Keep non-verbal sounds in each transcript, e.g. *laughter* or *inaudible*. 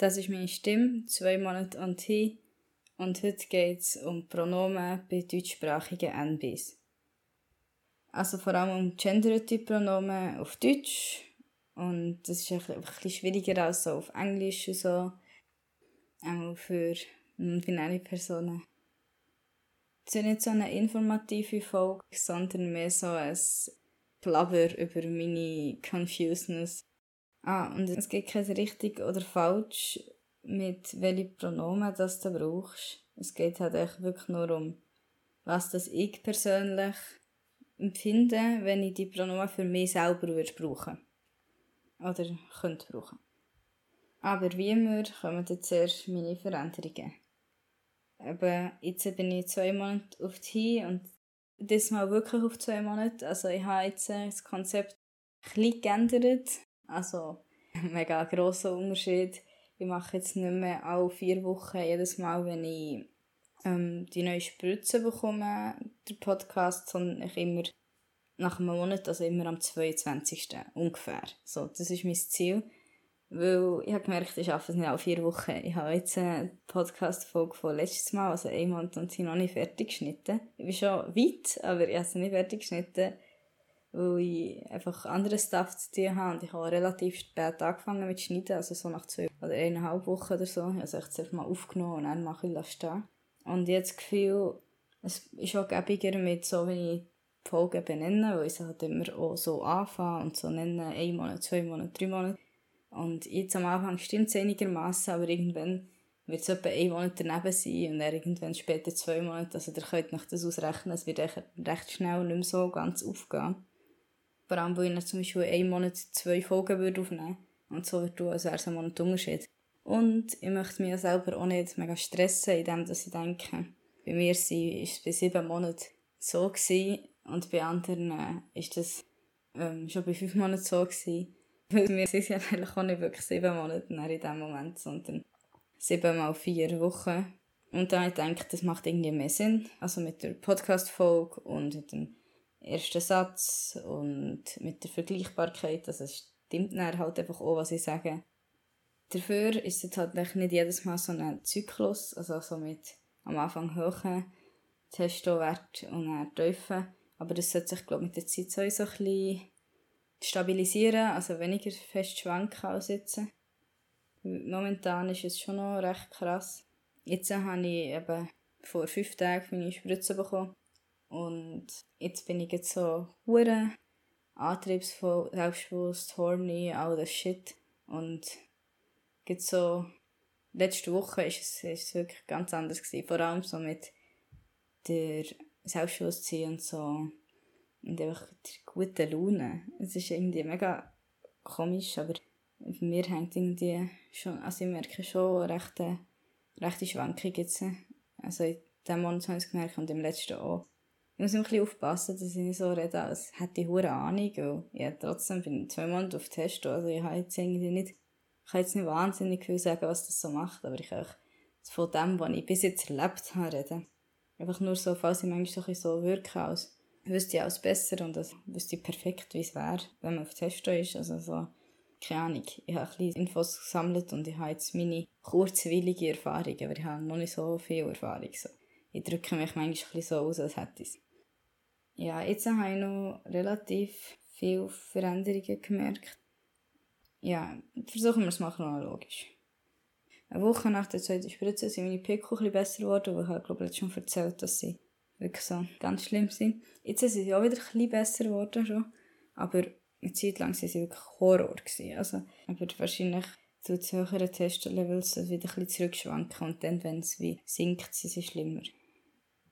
Das ist meine Stimme, zwei Monate und hin. Und heute geht es um Pronomen bei deutschsprachigen NBs. Also vor allem um genderte Pronomen auf Deutsch. Und das ist ein bisschen schwieriger als so auf Englisch und so. Auch für non-binäre Personen. Es ist nicht so eine informative Folge, sondern mehr so ein Plabber über meine Confuseness. Ah, und es gibt kein richtig oder falsch mit welchen Pronomen das du brauchst. Es geht halt echt wirklich nur um, was das ich persönlich empfinde, wenn ich die Pronomen für mich selber würde brauchen Oder könnte brauchen. Aber wie immer kommen jetzt zuerst meine Veränderungen. Eben, jetzt bin ich zwei Monate auf die und diesmal wirklich auf zwei Monate. Also ich habe jetzt das Konzept ein bisschen geändert. Also ein *laughs* mega grosser Unterschied. Ich mache jetzt nicht mehr alle vier Wochen jedes Mal, wenn ich ähm, die neue Spritze bekomme, der Podcast, sondern ich immer nach einem Monat, also immer am 22. ungefähr. So, das ist mein Ziel. Weil ich habe gemerkt, ich schaffe es nicht alle vier Wochen. Ich habe jetzt eine Podcast-Folge von letztes Mal, also ein Monat und sie noch nicht fertig geschnitten. Ich bin schon weit, aber ich habe sie nicht fertig geschnitten, weil ich einfach andere Stuff zu tun habe. Und ich habe relativ spät angefangen mit Schneiden, also so nach zwei oder eineinhalb Wochen oder so. Ich zuerst mal aufgenommen und dann mache ich das stehen. Und jetzt Gefühl, es ist auch gäbiger mit so, wie ich Folgen benenne, weil ich sie halt immer auch so anfange und so nennen, ein Monat, zwei Monate, drei Monate und jetzt am Anfang stimmt es einigermaßen, aber irgendwann wird es etwa ein Monat daneben sein und dann irgendwann später zwei Monate. Also ihr könnt nach das ausrechnen, es wird recht schnell nicht mehr so ganz aufgehen. Vor allem, weil ich zum Beispiel einen Monat zwei Folgen würde aufnehmen und so wird du, als wäre es ein Monat Unterschied. Und ich möchte mich selber auch nicht mega stressen, indem ich denke, bei mir war es bei sieben Monaten so gewesen, und bei anderen äh, ist das ähm, schon bei fünf Monaten so gewesen. *laughs* Weil wir sind ja eigentlich auch nicht wirklich sieben Monate in diesem Moment, sondern sieben mal vier Wochen. Und dann habe ich das macht irgendwie mehr Sinn. Also mit der Podcast-Folge und mit dem ersten Satz und mit der Vergleichbarkeit. Also es stimmt dann halt einfach auch, was ich sage. Dafür ist es halt nicht jedes Mal so ein Zyklus, also so mit am Anfang hohen Testowert und dann tiefen. Aber das sollte sich, glaube ich, mit der Zeit so ein bisschen stabilisieren, also weniger fest schwanken als jetzt. Momentan ist es schon noch recht krass. Jetzt habe ich eben vor fünf Tagen meine Spritze bekommen. Und jetzt bin ich jetzt so hure antriebsvoll, selbstbewusst, horny, all das Shit. Und jetzt so, letzte Woche ist es, ist es wirklich ganz anders gewesen. Vor allem so mit der Selbstbewusstsein und so und einfach die gute Laune. Es ist irgendwie mega komisch, aber bei mir hängt irgendwie schon, also ich merke schon rechte, rechte Schwankungen jetzt. Also in diesem Monat habe ich es gemerkt und im letzten auch. Ich muss ein bisschen aufpassen, dass ich nicht so rede, als hätte ich eine Ahnung, weil ja, trotzdem bin ich zwei Monate auf Test, also ich habe jetzt irgendwie nicht, ich kann jetzt nicht wahnsinnig viel sagen, was das so macht, aber ich kann von dem, was ich bis jetzt erlebt habe, reden. Einfach nur so, falls ich manchmal so wirke, als wüsste ich alles besser und das wüsste ich perfekt, wie es wäre, wenn man auf Testo ist. Also so, keine Ahnung, ich habe ein bisschen Infos gesammelt und ich habe jetzt meine kurzwillige Erfahrung, aber ich habe noch nicht so viel Erfahrung. So. Ich drücke mich manchmal so aus, als hätte ich es. Ja, jetzt habe ich noch relativ viele Veränderungen gemerkt. Ja, versuchen wir es mal chronologisch. Eine Woche nach der zweiten Spritze sind meine Pickel bisschen besser geworden, weil ich habe, glaube ich, schon erzählt, dass sie wirklich so ganz schlimm sind. Jetzt sind sie auch wieder bisschen besser geworden schon, aber eine Zeit lang waren sie wirklich Horror. Gewesen. Also, aber wahrscheinlich zu höheren Testlevels wieder ein bisschen zurückschwanken und dann, wenn es wie sinkt, sind sie schlimmer.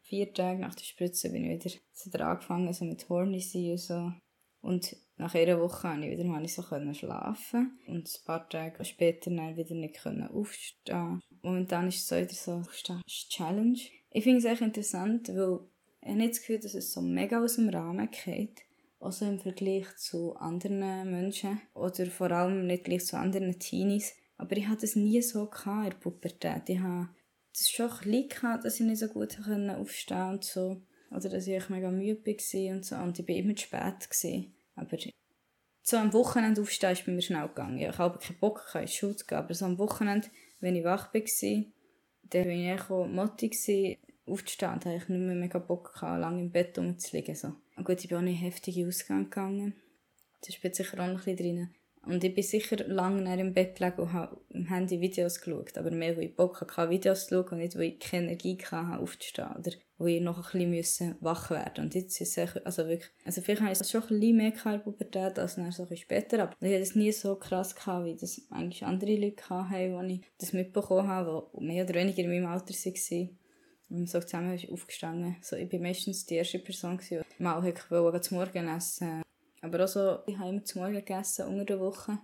Vier Tage nach der Spritze bin ich wieder, wieder angefangen so mit Horny sein und so. Und nach einer Woche konnte ich wieder mal so schlafen und ein paar Tage später dann wieder nicht aufstehen. Momentan ist es so wieder so, ist Challenge. Ich finde es echt interessant, weil ich habe nicht das Gefühl, dass es so mega aus dem Rahmen geht. Also im Vergleich zu anderen Menschen. Oder vor allem nicht gleich zu anderen Teenies. Aber ich hatte es nie so in der Pubertät. Ich hatte es schon ein bisschen dass ich nicht so gut aufstehen und so. Oder dass ich mega müde war und so. Und ich war immer zu spät. Gewesen. Aber so am Wochenende aufstehen ist bei mir schnell gegangen. Ich habe keinen Bock, in die Schule zu gehen, aber so am Wochenende, wenn ich wach war, dann war ich auch Motti, aufzustehen. Da hatte ich nicht mehr mega Bock, gehabt, lange im Bett rumzulegen. So. Und gut, ich bin auch nicht heftig in Ausgang gegangen. Das spielt sicher auch noch ein bisschen drin. Und ich bin sicher lange im Bett gelegen und habe im Handy Videos geschaut. Aber mehr, weil ich Bock hatte, Videos zu schauen und nicht, weil ich keine Energie hatte, aufzustehen. Oder weil ich noch ein bisschen wach werden Und jetzt ist es also wirklich, also vielleicht habe ich es schon ein bisschen mehr in Pubertät als dann so ein später. Aber ich hatte es nie so krass gehabt, wie das eigentlich andere Leute hatten, wo ich das mitbekommen habe, die mehr oder weniger in meinem Alter waren. Und so zusammen ist aufgestanden. So, ich war meistens die erste Person, die mal wollte zum Morgen essen. Aber auch so, ich habe immer zum Morgen gegessen, unter der Woche.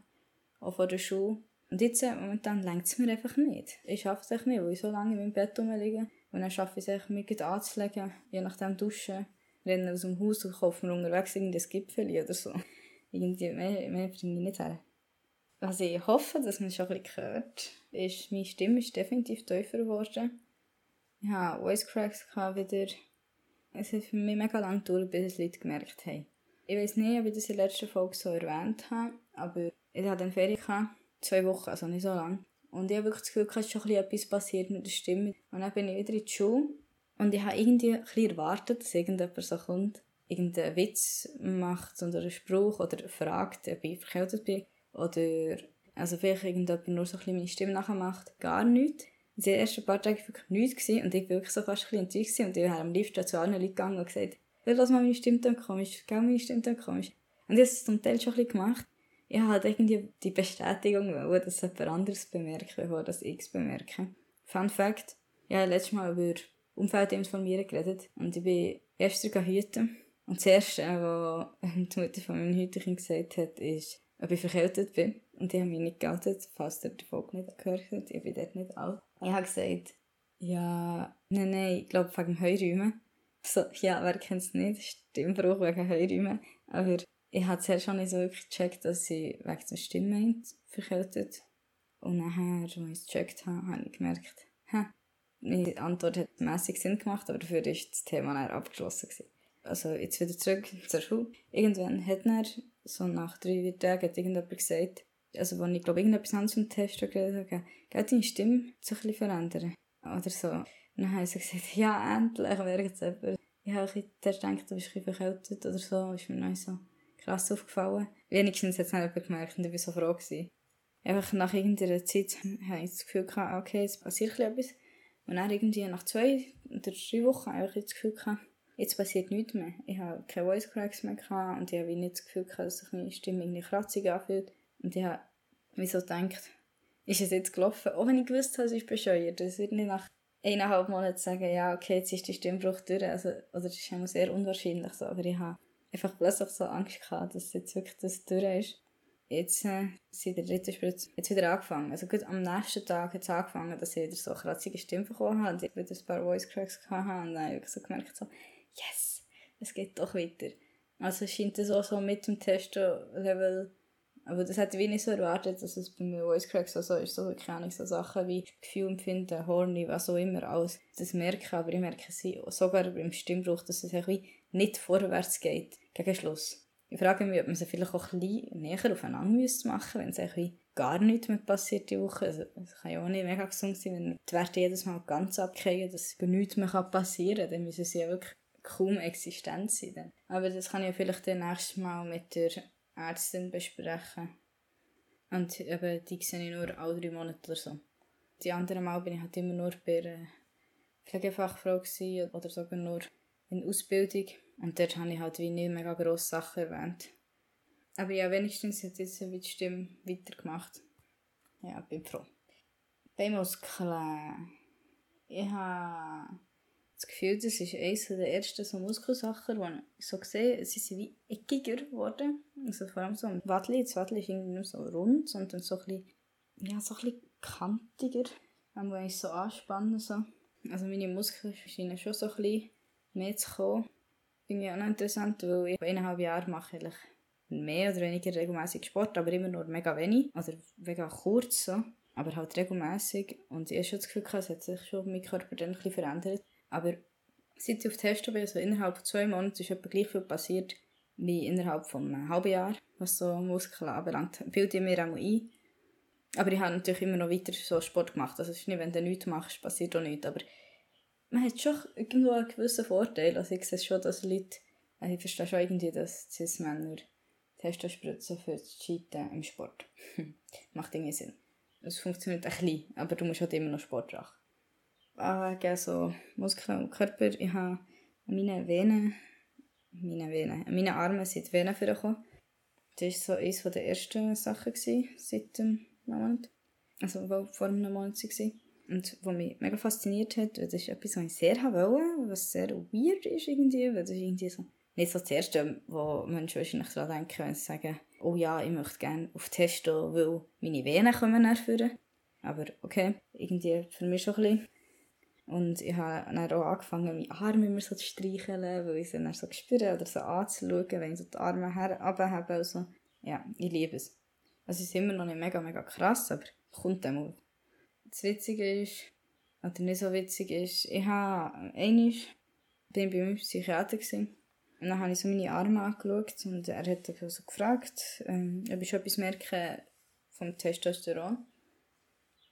Auch vor der Schule. Und jetzt, äh, momentan, längt es mir einfach nicht. Ich schaffe es echt nicht, weil ich so lange in meinem Bett rumliege. Und dann schaffe ich es echt, mich anzulegen, je nachdem duschen, rennen aus dem Haus und kaufen mir unterwegs irgendein Gipfel oder so. Irgendwie, mehr, mehr bringe ich nicht her. Was ich hoffe, dass man es schon ein bisschen hört, ist, meine Stimme ist definitiv tiefer geworden. Ich hatte Voice Cracks wieder. Es hat für mich mega lange gedauert, bis es Leute gemerkt haben. Ich weiß nicht, ob ich das in der letzten Folge so erwähnt habe, aber ich hatte dann Ferien, zwei Wochen, also nicht so lange. Und ich habe wirklich das Gefühl, es ist schon etwas passiert mit der Stimme. Und dann bin ich wieder in die Schule und ich habe irgendwie ein erwartet, dass irgendjemand so kommt, irgendeinen Witz macht oder einen Spruch oder fragt, ob ich verkältet bin. Oder also vielleicht irgendjemand nur so ein meine Stimme nachmacht. Gar nichts. In den ersten paar Tagen war wirklich nichts und ich war wirklich so fast ein bisschen enttäuscht und ich habe am liebsten zu allen Leuten gegangen und gesagt, lass mal meine Stimme dann komisch, gell, meine Stimme dann komisch. Und ich habe es zum Teil schon ein bisschen gemacht. Ich habe halt irgendwie die Bestätigung wollen, dass jemand anderes bemerkt, bevor das ich bemerke. Fun Fact, ich habe letztes Mal über von mir geredet und ich bin erst hüten. Und das Erste, was die Mutter von meinem Hüterchen gesagt hat, ist, ob ich verkältet bin. Und die haben mich nicht geoutet, falls ihr die Folge nicht gehört habt. Ich bin dort nicht alt. Ich habe gesagt, ja, nein, nein, ich glaube wegen Heuräumen. So, ja, wer kennt es nicht? Stimmbruch wegen Heuräumen. Aber ich habe zuerst schon nicht so wirklich gecheckt, dass sie wegen der Stimme verkältet. Und nachher, als ich es gecheckt habe, habe ich gemerkt, hä, meine Antwort hat mäßig Sinn gemacht, aber dafür war das Thema dann abgeschlossen. Gewesen. Also jetzt wieder zurück zur Schule. Irgendwann hat er, so nach drei, vier Tagen, hat irgendjemand gesagt, also wenn ich glaube irgendetwas anderes im Test geredet habe, geht deine Stimme sich ein bisschen verändern? Oder so. Und dann haben sie gesagt, ja, endlich merkt es jemand. Ich habe gedacht, du bist ein bisschen verkältet oder so, ist mir neu so krass aufgefallen. Wenigstens hat es nicht jemand gemerkt und ich war so froh. Gewesen. Einfach nach irgendeiner Zeit habe ich das Gefühl gehabt, okay, es passiert etwas. Und dann irgendwie nach zwei oder drei Wochen habe ich das Gefühl gehabt, jetzt passiert nichts mehr. Ich habe keine Voice Cracks mehr gehabt und ich habe nicht das Gefühl gehabt, dass sich meine Stimme irgendwie kratzig anfühlt. Und ich habe mir so gedacht, ist es jetzt gelaufen? Auch wenn ich gewusst habe, es ist bescheuert. Es wird nicht nach eineinhalb Monaten sagen, ja, okay, jetzt ist der Stimmbruch durch. Also, oder das ist immer sehr unwahrscheinlich so. Aber ich habe einfach plötzlich so Angst gehabt, dass jetzt wirklich das durch ist. Jetzt äh, sind der dritte Spritz jetzt wieder angefangen. Also gut, am nächsten Tag hat es angefangen, dass ich wieder so kratzige Stimme bekommen habe und ich wieder ein paar Voice Cracks hatte und dann habe ich so gemerkt, so, yes, es geht doch weiter. Also scheint es auch so mit dem Testo-Level aber das hätte ich nicht so erwartet, dass es bei mir Voice Cracks so ist. So, keine Ahnung, so Sachen wie Gefühl empfinden, Horny, was auch immer, alles. Das merke aber ich merke sie sogar beim Stimmbruch, dass es irgendwie nicht vorwärts geht, gegen Schluss. Ich frage mich, ob man sie vielleicht auch ein bisschen näher aufeinander müsste machen wenn es irgendwie gar nichts mehr passiert die Woche. Also, es kann ja auch nicht mega gesund sein, wenn die Werte jedes Mal ganz abkriegen, dass nichts mehr passieren kann. Dann müssen sie ja wirklich kaum existent sein. Aber das kann ich vielleicht dann nächstes Mal mit der Ärztin besprechen. Und eben, die sehe ich nur alle drei Monate oder so. Die anderen Mal bin ich halt immer nur bei einer Pflegefachfrau oder sogar nur in Ausbildung. Und dort habe ich halt wie nicht mega grosse Sachen erwähnt. Aber ja, wenigstens hat jetzt die Stimme weitergemacht. Ja, bin froh. Bei Muskeln. Ich habe das Gefühl, das ist eines der ersten so Muskelsachen, die ich so sehe, sie sind wie eckiger geworden. Also vor allem so ein Wadli. Das Wadli ist irgendwie nicht so rund, sondern so ein bisschen, ja, so ein bisschen kantiger. Wenn wir so anspannen. So. Also meine Muskeln scheinen schon so ein bisschen mehr zu kommen. Finde ich auch noch interessant, weil ich eineinhalb Jahre mache ich mehr oder weniger regelmäßig Sport, aber immer nur mega wenig. Oder mega kurz so. Aber halt regelmäßig. Und ich habe schon das Gefühl, es hat sich schon mein Körper dann ein bisschen verändert. Aber seit ich auf Testo bin, also innerhalb von zwei Monaten, ist etwa gleich viel passiert wie innerhalb von einem halben Jahr, was so Muskeln anbelangt. Bilde ich mir auch ein. Aber ich habe natürlich immer noch weiter so Sport gemacht. Also es ist nicht, wenn du nichts machst, passiert auch nichts. Aber man hat schon irgendwo einen gewissen Vorteil. Also ich sehe schon, dass Leute, also ich verstehe schon irgendwie, dass Cis-Männer Testospritzen für das Cheaten im Sport. *laughs* Macht irgendwie Sinn. Es funktioniert ein bisschen, aber du musst halt immer noch Sport machen. Wegen so Muskeln und Körper, ich habe meine Venen, meine Venen, meine Arme sind Venen vorgekommen. Das war so eines der ersten Sachen seit dem Monat. Also vor einem Monat war. Und was mich mega fasziniert hat, das ist etwas, was ich sehr wollte, was sehr weird ist irgendwie, weil das ist irgendwie so nicht so das Erste, wo Menschen wahrscheinlich daran denken, wenn sie sagen, oh ja, ich möchte gerne auf Testo, weil meine Venen kommen erfüllen. Aber okay, irgendwie für mich schon ein bisschen. Und ich habe dann auch angefangen, meine Arme immer so zu streicheln, weil ich sie dann so spüre oder so anzuschauen, wenn ich so die Arme herabhebe und so. Ja, ich liebe es. Also es ist immer noch nicht mega, mega krass, aber kommt dann mal. Das Witzige ist, oder nicht so witzig ist, ich habe einmal, bin bei meinem Psychiater gewesen, und dann habe ich so meine Arme angeschaut und er hat so gefragt, ähm, ob ich schon etwas merke vom Testosteron.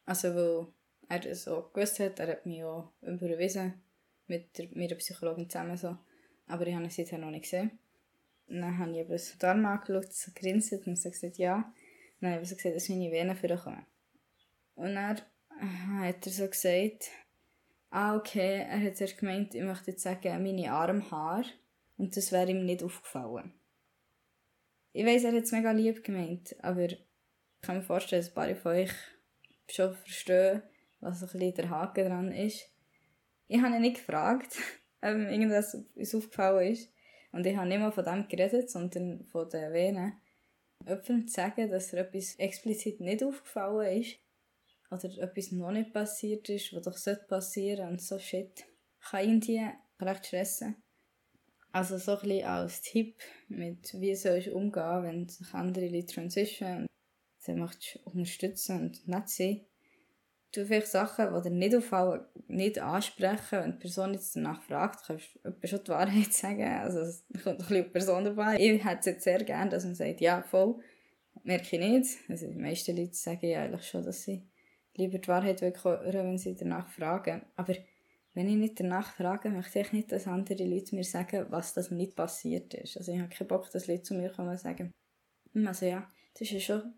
Also, weil er das so gewusst hat, er hat mich auch überwiesen mit der, mit der Psychologin zusammen so. Aber ich habe ihn seither noch nicht gesehen. Dann habe ich eben die Arme angeschaut, grinset und gesagt, ja. Dann habe ich gesagt, dass meine Venen vorkommen. Und dann hat er so gesagt, ah okay, er hat zuerst gemeint, ich möchte jetzt sagen, meine Armhaare und das wäre ihm nicht aufgefallen. Ich weiß, er hat es mega lieb gemeint, aber ich kann mir vorstellen, dass ein paar von euch schon verstehen, was ein bisschen der Haken dran ist. Ich habe ihn nicht gefragt, *laughs* ob ihm irgendwas aufgefallen ist. Und ich habe nicht mal von dem geredet, sondern von den Venen. Jemandem zu sagen, dass er etwas explizit nicht aufgefallen ist, oder etwas noch nicht passiert ist, was doch passieren sollte und so shit, kann irgendwie recht stressen. Also so ein bisschen als Tipp, mit wie sollst du umgehen, wenn sich andere Leute transition, sie möchtest unterstützen und nett sein. Du vielleicht Sachen, die dir nicht auffallen, nicht ansprechen. Wenn die Person jetzt danach fragt, kannst du schon die Wahrheit *laughs* sagen. Also es kommt ein bisschen Person dabei. Ich hätte es jetzt sehr gerne, dass man sagt, ja, voll, merke ich nicht. Also die meisten Leute sagen ja eigentlich schon, dass sie lieber die Wahrheit hören, wenn sie danach fragen. Aber wenn ich nicht danach frage, möchte ich nicht, dass andere Leute mir sagen, was das nicht passiert ist. Also ich habe keinen Bock, dass Leute zu mir kommen und sagen, hm, also ja, das ist ja schon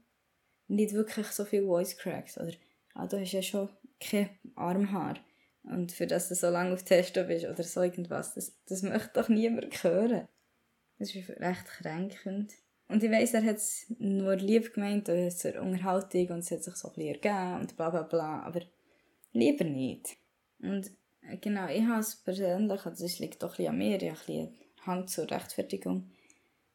nicht wirklich so viel Voice Cracks. Oder ah, du hast ja schon kein Armhaar. Und für das du so lange auf Testo bist oder so irgendwas, das, das möchte doch niemand hören. Das ist recht kränkend. Und ich weiss, er hat es nur lieb gemeint, es ist Unterhaltung und es hat sich so ein bisschen ergeben und bla bla bla, aber lieber nicht. Und Genau, ich habe es persönlich, also es liegt doch ein an mir, ich habe ein Hang zur Rechtfertigung.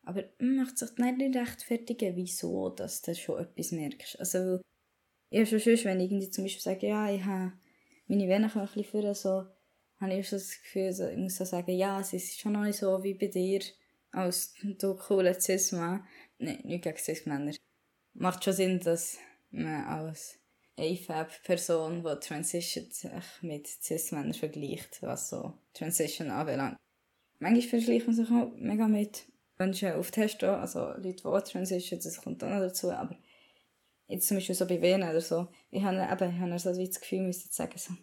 Aber man möchte sich nicht rechtfertigen, wieso dass du schon etwas merkst. Also, ich habe schon wenn ich zum Beispiel sage, ja, ich habe meine Venen ein bisschen führen, so, habe ich schon das Gefühl, so, ich muss so sagen, ja, es ist schon noch nicht so wie bei dir, als du cooler Cis-Mann. Nein, nicht gegen Cis-Männer. Macht schon Sinn, dass man als AFAB-Person, die sich mit Cis-Männern vergleicht, was so Transition anbelangt. Manchmal vergleicht man sich auch mega mit Menschen auf Testo, also Leute, die auch Transition, das kommt auch noch dazu, aber jetzt zum Beispiel so bei Venen oder so, ich habe eben, ich habe so das Gefühl, müsste sagen, so,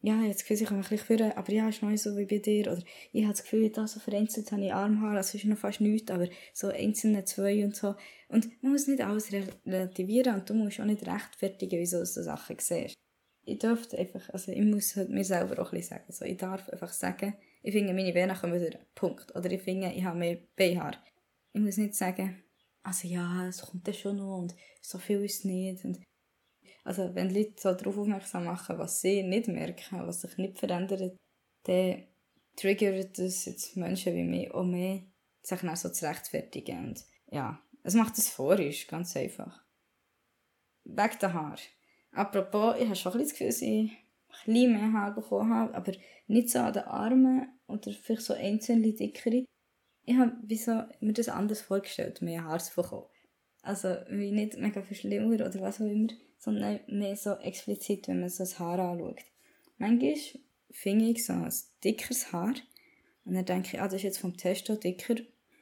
ja, ich das Gefühl, ich kann mich ein bisschen führen, aber ja, ist noch nicht so wie bei dir. Oder ich habe das Gefühl, da so vereinzelt habe ich Armhaare, also ist noch fast nichts, aber so einzelne zwei und so. Und man muss nicht alles relativieren und du musst auch nicht rechtfertigen, wieso du so Sachen siehst. Ich darf einfach, also ich muss halt mir selber auch ein bisschen sagen. Also ich darf einfach sagen, ich finde, meine Venen kommen wieder, Punkt. Oder ich finde, ich habe mehr Behaar. Ich muss nicht sagen, also ja, es kommt ja schon noch und so viel ist nicht. Und also wenn Leute so darauf aufmerksam machen, was sie nicht merken, was sich nicht verändert, dann triggert das jetzt Menschen wie mich auch mehr, sich dann so zu rechtfertigen. Und ja, es macht es vor ist ganz einfach. Weg der Haar. Apropos, ich habe schon ein bisschen das Gefühl, dass ich ein bisschen mehr Haar bekommen habe, aber nicht so an den Armen oder vielleicht so einzelne dickere. Ich habe wieso mir das anders vorgestellt, mehr Haar zu bekommen. Also, wie nicht mega viel schlimmer oder was auch immer sondern mehr so explizit, wenn man so das Haar anschaut. Manchmal finde ich so ein dickeres Haar und dann denke ich, ah, das ist jetzt vom Testo dicker,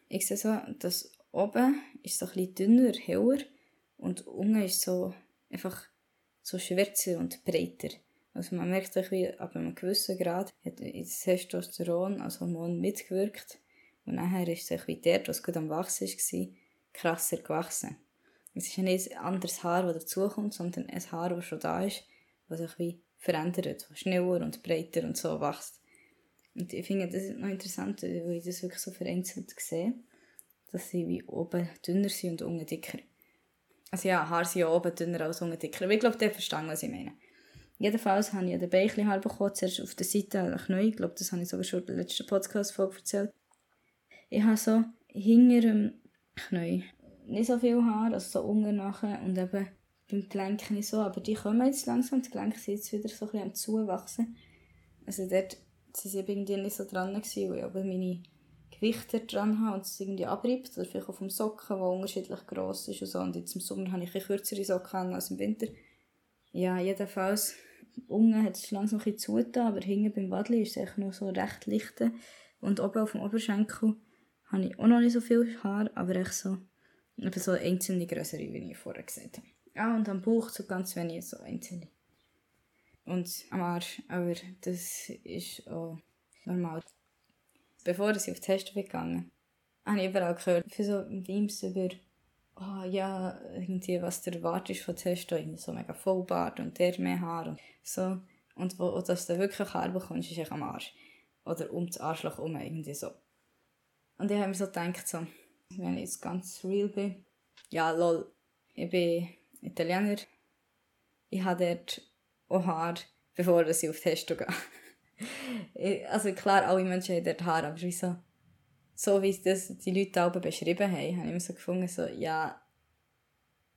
ich sehe so, dass oben ist so ein bisschen dünner, heller und unten ist so einfach so schwärzer und breiter. Also man merkt wie ab einem gewissen Grad hat das Testosteron als Hormon mitgewirkt und nachher ist es wie der, was gut am Wachsen war, krasser gewachsen. Es ist ja nicht ein anderes Haar, das dazukommt, sondern ein Haar, das schon da ist, das sich wie verändert, das schneller und breiter und so wächst. Und ich finde das noch interessant, weil ich das wirklich so vereinzelt sehe, dass sie wie oben dünner sind und unten dicker. Also ja, Haare sind ja oben dünner als unten dicker. Aber ich glaube, der versteht, was ich meine. Jedenfalls habe ich den Bein halb bekommen, zuerst auf der Seite neu. Ich glaube, das habe ich sogar schon in der letzten Podcast-Folge erzählt. Ich habe so hinter dem Knie nicht so viel Haar, also so unten und eben beim Gelenk nicht so, aber die kommen jetzt langsam, die Gelenke sind jetzt wieder so ein bisschen am Zuwachsen. Also dort sie sind irgendwie nicht so dran gewesen, weil ich aber meine Gewichte dran habe und es irgendwie abreibt, oder vielleicht auch vom Socken, der unterschiedlich gross ist und so. Und jetzt im Sommer habe ich ein kürzere Socken als im Winter. Ja, jedenfalls, unten hat es langsam ein bisschen zugetan, aber hinten beim Wadli ist es echt noch so recht licht. Und oben auf dem Oberschenkel habe ich auch noch nicht so viel Haar, aber echt so, eben so einzelne größere, wie ich vorher gesagt habe. Ja, und am Bauch so ganz wenig so einzelne. Und am Arsch, aber das ist auch normal. Bevor ich auf Test bin gegangen, habe ich überall gehört, für so Memes über oh ja, irgendwie, was du erwartest von Testo, so mega Vollbart und der mehr Haar und so. Und wo, dass du wirklich Haar bekommst, ist am Arsch. Oder um das Arschloch herum, irgendwie so. Und ich habe mir so gedacht, so, wenn ich jetzt ganz real bin, ja, lol, ich bin Italiener, ich habe dort auch Haar, bevor ich auf Testo gehe. *laughs* also klar, alle Menschen haben dort Haar, aber wieso? so wie das die Leute auch beschrieben haben, habe ich immer so gefunden, so, ja,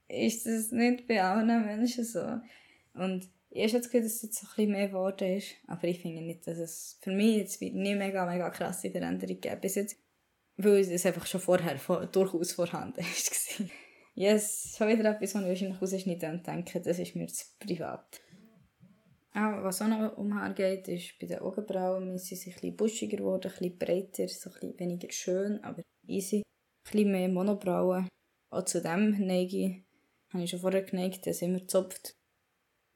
ist das nicht bei allen Menschen so? Und ich habe jetzt gehört, dass es jetzt ein bisschen mehr geworden ist, aber ich finde nicht, dass es für mich jetzt nicht mega, mega krasse Veränderung gibt bis jetzt, weil es einfach schon vorher vor, durchaus vorhanden *laughs* war. yes, schon wieder etwas, was ich wahrscheinlich rausschneiden und denke, das ist mir zu privat. Auch, was auch noch umhergeht, ist bei den Augenbrauen, sie sind ein bisschen buschiger geworden, ein bisschen breiter, so ein bisschen weniger schön, aber easy. Ein bisschen mehr Monobrauen. Auch zu dem neige habe ich schon vorher geneigt, dass immer gezupft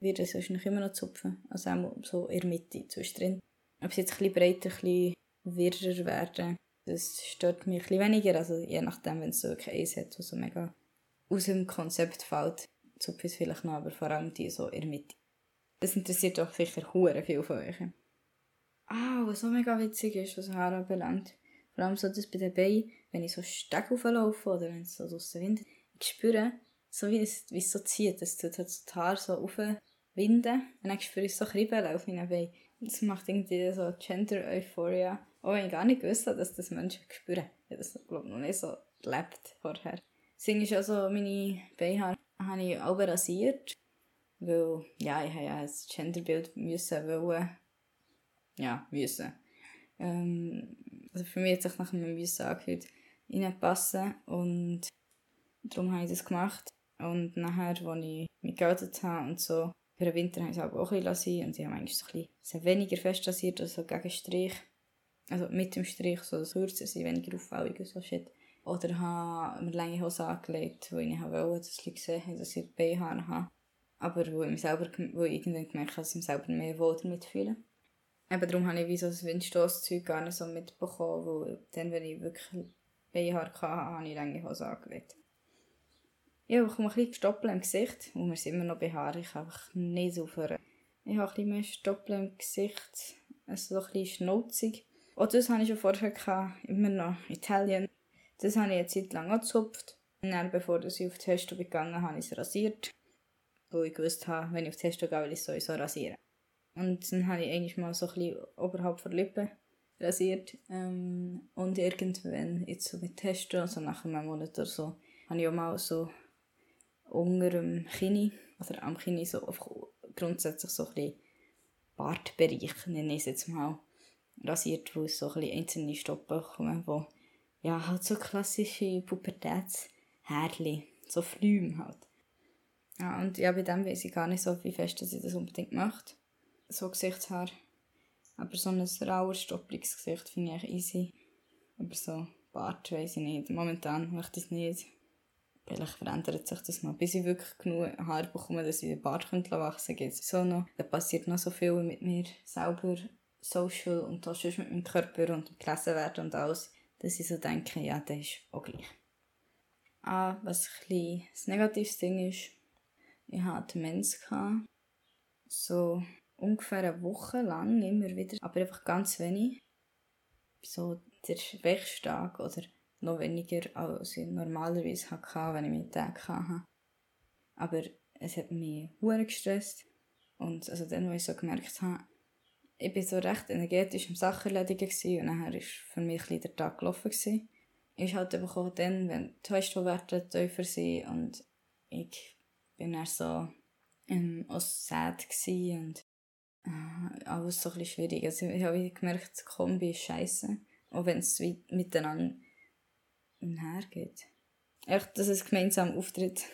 wird. Es wahrscheinlich immer noch zupfen, also auch so in der Mitte, zwischendrin. Aber sie jetzt ein bisschen breiter, ein bisschen wirrer werden, das stört mich ein weniger, also je nachdem, wenn es so wirklich eins hat, was so mega aus dem Konzept fällt, es vielleicht noch, aber vor allem die so in der Mitte. Das interessiert doch sicher hure viel von euch. Ah, was so mega witzig ist, was Haare anbelangt. Vor allem so das bei den Beinen, wenn ich so Steg auflaufe oder wenn es so draussen windet, ich spüre, so wie es, wie es so zieht, es tut halt so die so aufwinden und dann spüre ich so Kribbeln auf meinen Beinen. Das macht irgendwie so Gender Euphoria. Auch wenn ich gar nicht gewusst habe, dass das Menschen spüren. Ich habe das, glaube ich, noch nicht so gelebt vorher. Deswegen ist also meine Beinhaare habe ich auch rasiert. Weil, ja, ich habe ja ein Genderbild müssen wollen. Ja, müssen. Ähm, also für mich hat sich nach einem Müssen angehört, reinpassen. Und darum habe ich das gemacht. Und nachher, als ich mich geoutet habe und so, für den Winter habe ich es auch ein bisschen lassen. Und ich habe eigentlich so ein bisschen weniger fest rasiert, also gegen Strich. Also mit dem Strich, so dass kürzer sind, weniger auffällig und so shit. Oder habe mir lange Hose angelegt, weil ich wollte, dass die Leute sehen, dass ich Beine habe. Aber wo ich, selber, wo ich irgendwann gemerkt habe, dass ich mich selber mehr wohl damit fühle. Eben darum habe ich wie so das Windstoßzeug gar nicht so mitbekommen, weil dann, wenn ich wirklich Behaar hatte, habe ich lange Hose angelegt. Ich komme ein bisschen Stoppeln im Gesicht, und wir sind immer noch bei Haaren, ich einfach nicht aufhören. Ich habe ein bisschen Stoppeln im Gesicht, also so ein bisschen schnauzig. Auch das hatte ich schon vorher, gehabt, immer noch Italien. Das habe ich eine Zeit lang gezupft. Und dann, bevor ich auf die Testo gegangen habe ich es rasiert wo ich gewusst habe, wenn ich auf Testo gehe, will ich es sowieso rasieren. Und dann habe ich eigentlich mal so ein bisschen oberhalb der Lippe rasiert. Ähm, und irgendwann, jetzt so mit Testo, also nach einem Monat oder so, habe ich auch mal so unter dem Kinn, oder am Kinn so grundsätzlich so ein bisschen Bartbereich, nenne ich es jetzt mal, rasiert, wo es so ein bisschen einzelne Stoppen kommen, wo ja, halt so klassische Pubertätshärchen, so Flüme halt. Ja, und ja, bei dem weiß ich gar nicht so, wie fest dass sie das unbedingt macht. So Gesichtshaar. Aber so ein rauer, stoppliges Gesicht finde ich easy. Aber so Bart weiß ich nicht. Momentan möchte ich es nicht. Vielleicht verändert sich das noch. Bis ich wirklich genug Haare bekomme, dass ich den Bart wachsen könnte. So noch. Da passiert noch so viel mit mir selber, social und auch sonst mit meinem Körper und gelesen werden und alles, dass ich so denke, ja, das ist auch gleich. Ah, was ein bisschen das negatives Ding ist, ich hatte Demenz. So ungefähr eine Woche lang immer wieder, aber einfach ganz wenig. So der Wechstag oder noch weniger als ich normalerweise hatte, wenn ich mit Tag hatte. Aber es hat mich sehr gestresst. Und also dann, als ich so gemerkt habe, ich war so recht energetisch am Sachen erledigen und dann war für mich ein der Tag gelaufen. Ich halt eben auch dann, wenn die Heustallwerte tiefer sind und ich bin dann so ähm, auch sad und äh, alles so ein bisschen schwierig. Also ich habe gemerkt, die Kombi ist scheiße, auch wenn es miteinander hergeht. Echt, dass es gemeinsam auftritt.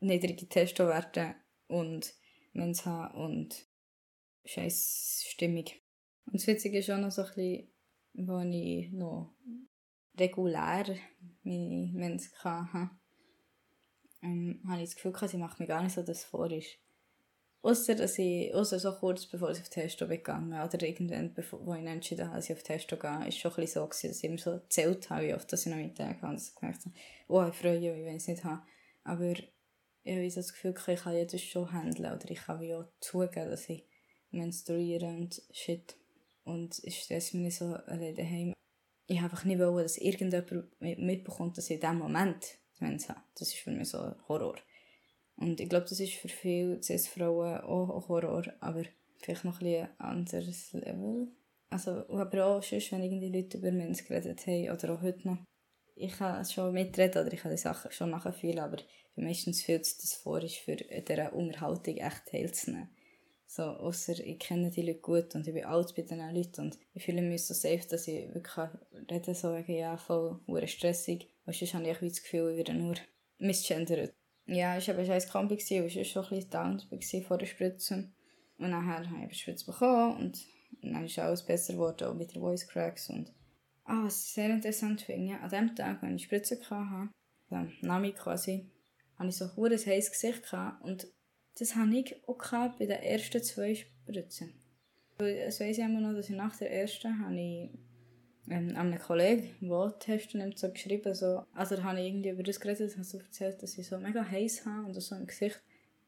Niedrige Testowerte und Mensa und scheiß Stimmung. Und das Witzige ist auch noch so ein bisschen, wo ich noch regulär meine Mens hatte, ähm, habe ich das Gefühl, sie macht mir gar nicht so, dass vor ist. Außer dass ich, außer so kurz bevor ich auf Testo gegangen oder irgendwann, bevor ich entschieden habe, dass ich auf Testo gehe, ist schon ein so gewesen, dass ich immer so erzählt habe, wie oft dass ich noch Mittag habe und so gemerkt habe, oh, ich freue mich, wenn ich es nicht habe. Aber ich habe so das Gefühl, ich kann das schon handeln oder ich kann auch zugeben, dass ich menstruiere und shit. Und ich stress mich nicht so alleine daheim. Ich einfach nicht wollen, dass irgendjemand mitbekommt, dass ich in diesem Moment Demenz habe. Das ist für mich so ein Horror. Und ich glaube, das ist für viele CIS-Frauen auch ein Horror, aber vielleicht noch ein, anderes Level. Also, aber auch sonst, wenn irgendwie Leute über Menschen geredet haben, oder auch heute noch. Ich kann schon mitreden oder ich kann die Sachen schon nachfühlen, aber meistens fühlt es das vor, ist für diese Unterhaltung echt teilzunehmen. So, außer ich kenne die Leute gut und ich bin alt bei diesen Leuten und ich fühle mich so safe, dass ich wirklich reden so wegen, ja, voll stressig. Und sonst habe ich das Gefühl, ich werde nur misgendert. Ja, es war ein Kombi, ich war schon ein bisschen down vor der Spritze. Und nachher habe ich eine Spritze bekommen und dann ist alles besser geworden, auch mit den Voice Cracks. Und ah, was ich sehr interessant finde, an dem Tag, wenn ich Spritze hatte, am Nami quasi, hatte ich so ein heißes Gesicht gehabt und das hatte ich auch bei den ersten zwei Spritzen. Es weiss ich immer noch, dass ich nach der ersten habe ich ähm, einem Kollegen, der Testen nimmt, so geschrieben, so, also da habe ich irgendwie über das geredet, habe so erzählt, dass ich so mega heiß habe und so im Gesicht.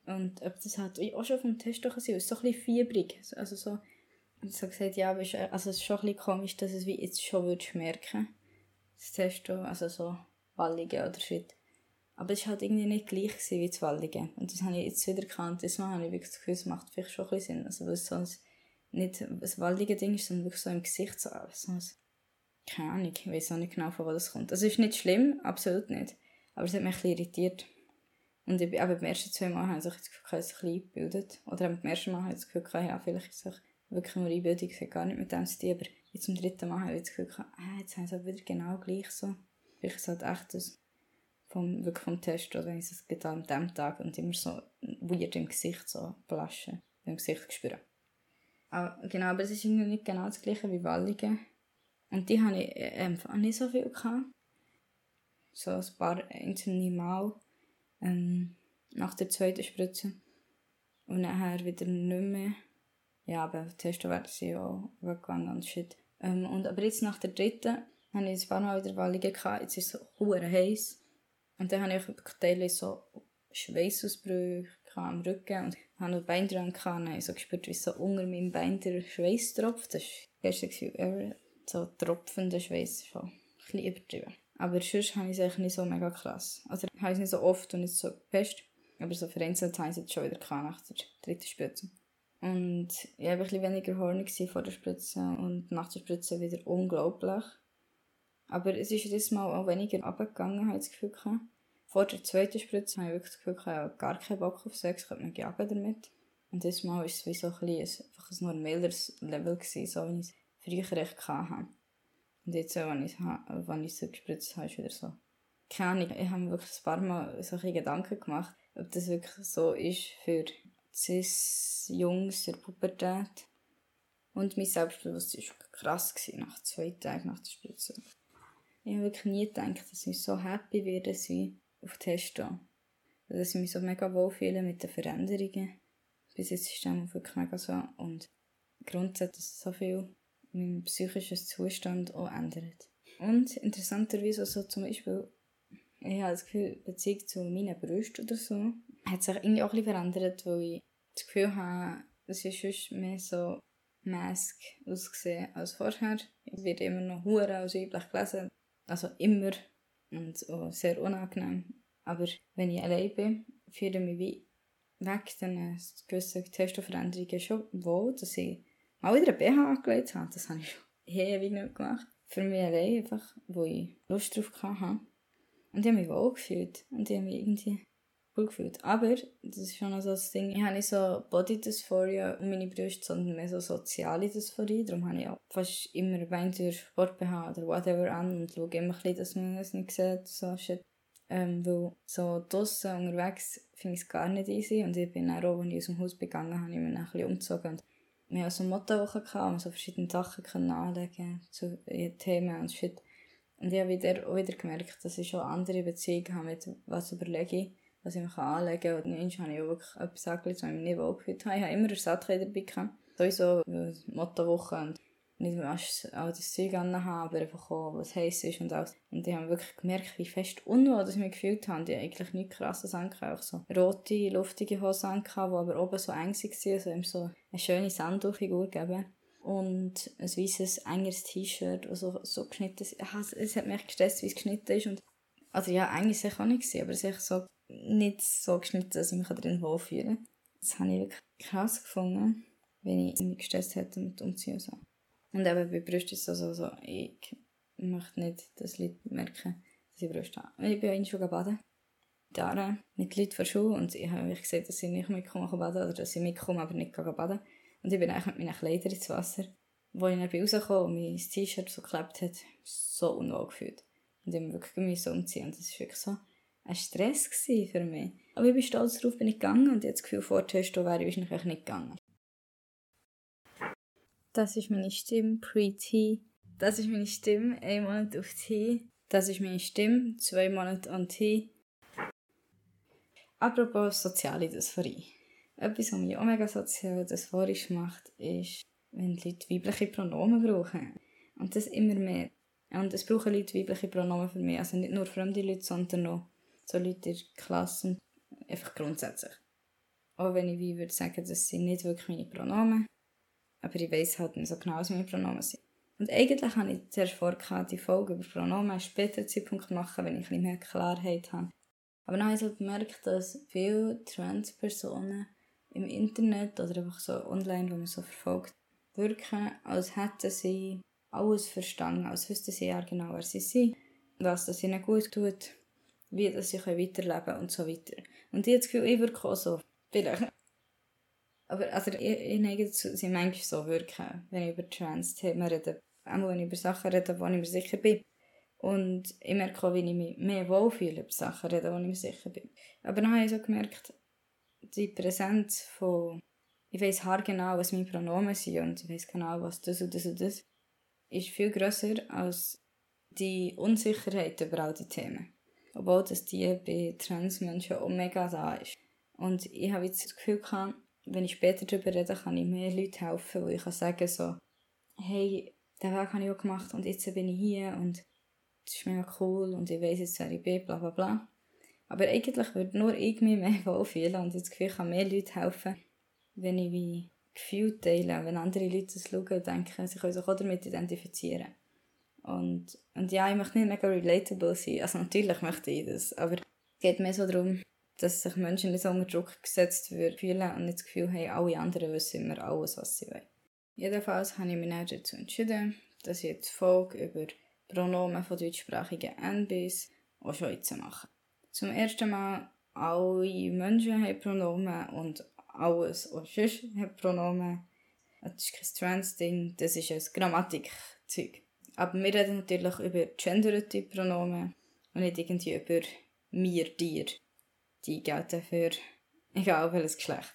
Und ob das halt auch schon vom Test sein, ist so ein bisschen fiebrig. Also so, und so gesagt, ja, aber also es ist schon ein bisschen komisch, dass es wie jetzt schon würdest merken. Das Testo, also so Wallige oder Shit. Aber es war halt irgendwie nicht gleich wie das Wallige. Und das habe ich jetzt wieder erkannt. Diesmal habe ich wirklich das Gefühl, es macht vielleicht schon ein bisschen Sinn. Also weil es sonst nicht ein waldige Ding ist, sondern wirklich so im Gesicht so, so keine Ahnung, ich weiß auch nicht genau, von wo das kommt. Also es ist nicht schlimm, absolut nicht. Aber es hat mich ein irritiert. Und ich, aber beim ersten zwei Mal habe ich das Gefühl, es ein bisschen eingebildet. Oder beim ersten Mal habe ich das Gefühl, ja, vielleicht ist es wirklich nur Einbildung, es gar nicht mit dem zu tun. Aber jetzt zum dritten Mal habe ich das Gefühl, ah, jetzt haben sie es wieder genau gleich so. Vielleicht ist es halt echt das vom, wirklich vom Test, oder wenn ich es getan an diesem Tag und immer so weird im Gesicht so Blaschen im Gesicht spüren. Aber, genau, aber es ist irgendwie nicht genau das gleiche wie Walligen. Und die hatte ich äh, einfach nicht so viel. Gehabt. So ein paar einzelne Mal ähm, nach der zweiten Spritze. Und nachher wieder nicht mehr. Ja, aber Testo werden sie auch weggegangen und shit. Ähm, und, aber jetzt nach der dritten hatte ich ein paar Mal wieder Wallungen. Gehabt. Jetzt ist es so heiß. Und dann habe ich teilweise so Schweißausbrüche am Rücken und habe noch Bein dran gehabt. Und habe so gespürt, wie so unter meinem Bein der Schweiß tropft. Das war Gefühl ever so tropfender Schweiß schon ein bisschen übertrieben. Aber sonst habe ich es eigentlich nicht so mega krass. Also ich habe es nicht so oft und nicht so fest. Aber so vereinzelt habe ich es jetzt schon wieder nach der dritten Spritze. Und ich war ein bisschen weniger hornig vor der Spritze und nach der Spritze wieder unglaublich. Aber es ist dieses Mal auch weniger abgegangen, habe ich das Gefühl gehabt. Vor der zweiten Spritze habe ich wirklich das Gefühl gehabt, ich gar keinen Bock auf Sex, könnte mich jagen damit. Und dieses Mal war es wie so ein, bisschen, einfach ein normaleres Level, gewesen, so wie ich es früher echt hatte. Und jetzt, wenn ich es so gespritzt habe, ist wieder so. Keine Ahnung, ich habe mir wirklich ein paar Mal solche Gedanken gemacht, ob das wirklich so ist für Cis-Jungs der Pubertät. Und mein Selbstbewusstsein war krass nach zwei Tagen nach der Spritze. Ich habe wirklich nie gedacht, dass ich so happy werde sein auf Testo. Dass ich mich so mega wohlfühle mit den Veränderungen. Bis jetzt ist es wirklich mega so. Und grundsätzlich so viel mein psychisches Zustand auch ändert. Und interessanterweise so zum Beispiel, ich habe das Gefühl, Beziehung zu meinen Brüsten oder so, hat sich irgendwie auch ein bisschen verändert, weil ich das Gefühl habe, es ist sonst mehr so Mask ausgesehen als vorher. Ich werde immer noch hure als weiblich gelesen. Also immer. Und auch sehr unangenehm. Aber wenn ich allein bin, fühle ich mich wie weg dann gewisse Testoveränderungen schon wohl, dass ich mal wieder ein BH angelegt habe. Das habe ich schon ewig nicht gemacht. Für mich allein einfach, wo ich Lust drauf hatte. Und ich habe mich wohl gefühlt. Und ich habe mich irgendwie cool gefühlt. Aber, das ist schon so das Ding, ich habe nicht so Body Dysphoria um meine Brüste, sondern mehr so soziale Dysphorie. Darum habe ich auch fast immer durch Sport BH oder whatever an und schaue immer ein bisschen, dass man es nicht sieht. So shit. Ähm, weil so draussen unterwegs finde ich es gar nicht easy. Und ich bin auch, als ich aus dem Haus begangen habe, ich mich ein bisschen umgezogen. Und wir hatten so Mottowoche, wo man so verschiedene Sachen können anlegen zu Themen und shit. Und ich habe wieder, auch wieder gemerkt, dass ich schon andere Beziehungen habe mit was überlege ich, was ich mir anlegen kann. Und manchmal habe ich auch wirklich etwas angelegt, was ich mich nicht wohlgefühlt habe. Ich habe immer Ersatzkleider dabei gehabt. Sowieso Mottowoche und nicht mehr all das Zeug anhaben, aber einfach auch, was heiß ist und alles. Und ich habe wirklich gemerkt, wie fest unwohl ich mich gefühlt habe. Die eigentlich nichts krasses angehabt. Auch so rote, luftige Hosen angehabt, die aber oben so eng waren, also ihm so eine schöne Sandtuchfigur geben. Und ein weißes, engeres T-Shirt, das so, geschnitten ist. Es hat mich gestresst, wie es geschnitten ist. Und, also ja, eigentlich war es auch nicht, aber es ist so nicht so geschnitten, dass ich mich drin wohlfühle. Das habe ich wirklich krass gefunden, wenn ich mich gestresst hätte mit Umziehen und so. Und eben bei Brüsten ist es also so, ich möchte nicht, dass Leute merken, dass ich Brüste habe. Ich bin auch schon baden. Da mit Leuten von Schuhe und ich habe gesehen, dass ich nicht mitkomme baden oder dass ich mitkomme, aber nicht baden. Und ich bin eigentlich mit meinen Kleidern ins Wasser. Wo ich dann rausgekommen und mein T-Shirt so geklebt hat, so unwohl gefühlt. Und ich wirklich umziehen. Und das war wirklich so ein Stress für mich. Aber ich bin stolz darauf, bin ich gegangen und jetzt das Gefühl, vor Testo wäre ich wahrscheinlich nicht gegangen. Das ist meine Stimme, Pre-T. Das ist meine Stimme, ein Monat auf T. Das ist meine Stimme, zwei Monate an T. Apropos soziale Dysphorie. Etwas, was mich auch mega sozial dysphorisch macht, ist, wenn Leute weibliche Pronomen brauchen. Und das immer mehr. Und es brauchen Leute weibliche Pronomen für mich. Also nicht nur fremde Leute, sondern auch so Leute in der Klasse. Einfach grundsätzlich. Auch wenn ich wie würde sagen, das sind nicht wirklich meine Pronomen. Aber ich weiß halt nicht so genau, was meine Pronomen sind. Und eigentlich habe ich zuerst vor, die Folge über Pronomen einen späteren Zeitpunkt machen, wenn ich ein bisschen mehr Klarheit habe. Aber dann habe ich halt gemerkt, dass viele Transpersonen im Internet oder einfach so online, wo man so verfolgt, wirken, als hätten sie alles verstanden, als wüssten sie ja genau, wer sie sind, was das ihnen gut tut, wie dass sie weiterleben können und so weiter. Und ich habe das Gefühl, ich wirke auch so. Vielleicht aber also, ich, ich neige dazu, sie manchmal so wirken, wenn ich über Trans-Themen rede. Auch wenn ich über Sachen rede, wo ich mir sicher bin. Und ich merke auch, wie ich mich mehr wohlfühle über Sachen rede, wo ich mir sicher bin. Aber dann habe ich so gemerkt, die Präsenz von, ich weiß haargenau, was meine Pronomen sind und ich weiß genau, was das und das und das, ist viel grösser als die Unsicherheit über all die Themen. Obwohl das die bei Transmenschen auch mega da ist. Und ich habe jetzt das Gefühl gehabt, wenn ich später darüber rede, kann ich mehr Leuten helfen, wo ich kann sagen so, hey, den Weg habe ich auch gemacht und jetzt bin ich hier und das ist mega cool und ich weiß jetzt, wer ich bin, bla bla bla. Aber eigentlich würde nur ich mich mehr *laughs* wohlfühlen und das Gefühl, ich kann mehr Leuten helfen, wenn ich wie Gefühl teile, wenn andere Leute das schauen denken, sie können sich auch damit identifizieren. Und, und ja, ich möchte nicht mega relatable sein, also natürlich möchte ich das, aber es geht mehr so darum, dass sich Menschen nicht so unter Druck gesetzt fühlen und nicht das Gefühl haben, alle anderen wissen immer alles, was sie wollen. Jedenfalls habe ich mich dann dazu entschieden, dass ich jetzt Folge über Pronomen von deutschsprachigen NBs auch jetzt mache. Zum ersten Mal, alle Menschen haben Pronomen und alles, was sonst hat Pronomen. Das ist kein Trans-Ding, das ist ein Grammatikzeug. Aber wir reden natürlich über genderte Pronomen und nicht irgendwie über mir, dir die gelten für egal welches Geschlecht.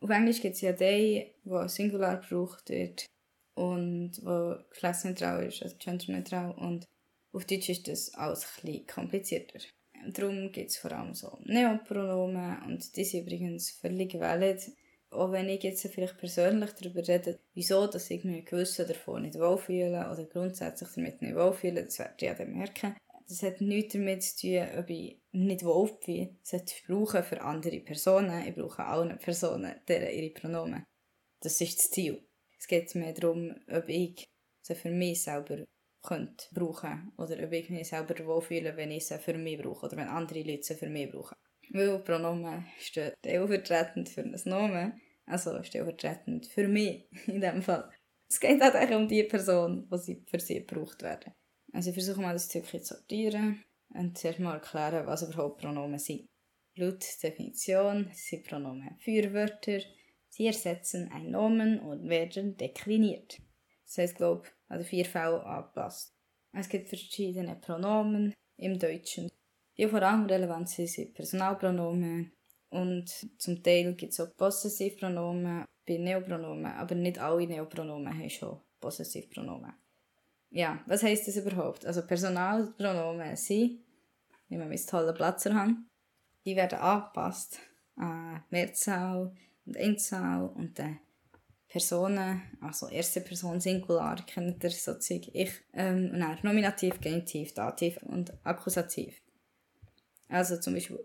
Auf Englisch gibt es ja die, wo Singular gebraucht wird und wo geschlechtsneutral ist, also genderneutral. Und Auf Deutsch ist das alles ein komplizierter. Darum gibt es vor allem so Neopronomen und die sind übrigens völlig valid. Auch wenn ich jetzt vielleicht persönlich darüber rede, wieso dass ich mich gewissen davon nicht wohlfühle oder grundsätzlich damit nicht wohlfühle, das werdet ihr ja dann merken. Das hat nichts damit zu tun, ob ich nicht wohlfühle. Das hat brauche für andere Personen. Ich brauche allen Personen deren ihre Pronomen. Das ist das Ziel. Es geht mehr darum, ob ich sie für mich selber könnte brauchen oder ob ich mich selber wohlfühle, wenn ich sie für mich brauche oder wenn andere Leute sie für mich brauchen. Weil Pronomen steht stellvertretend für ein Nomen, also stellvertretend für mich *laughs* in dem Fall. Es geht eigentlich um die Person, die sie für sie gebraucht werden. Also ich versuche mal das Stückchen zu sortieren und zuerst mal erklären, was überhaupt Pronomen sind. Laut Definition sind Pronomen Fürwörter, sie ersetzen ein Nomen und werden dekliniert. Das heißt, glaube ich, an vier Fälle angepasst. Es gibt verschiedene Pronomen im Deutschen. Die vor allem relevant sind, sind Personalpronomen und zum Teil gibt es auch Possessivpronomen bei Neopronomen, aber nicht alle Neopronomen haben schon Possessivpronomen. Ja, was heisst das überhaupt? Also Personalpronomen sind, wenn wir mein tolle Platzer haben, die werden angepasst an Mehrzahl und Einzahl und dann Personen, also erste Person Singular, kennt ihr sozusagen ich, ähm, und dann Nominativ, Genitiv, Dativ und Akkusativ. Also zum Beispiel,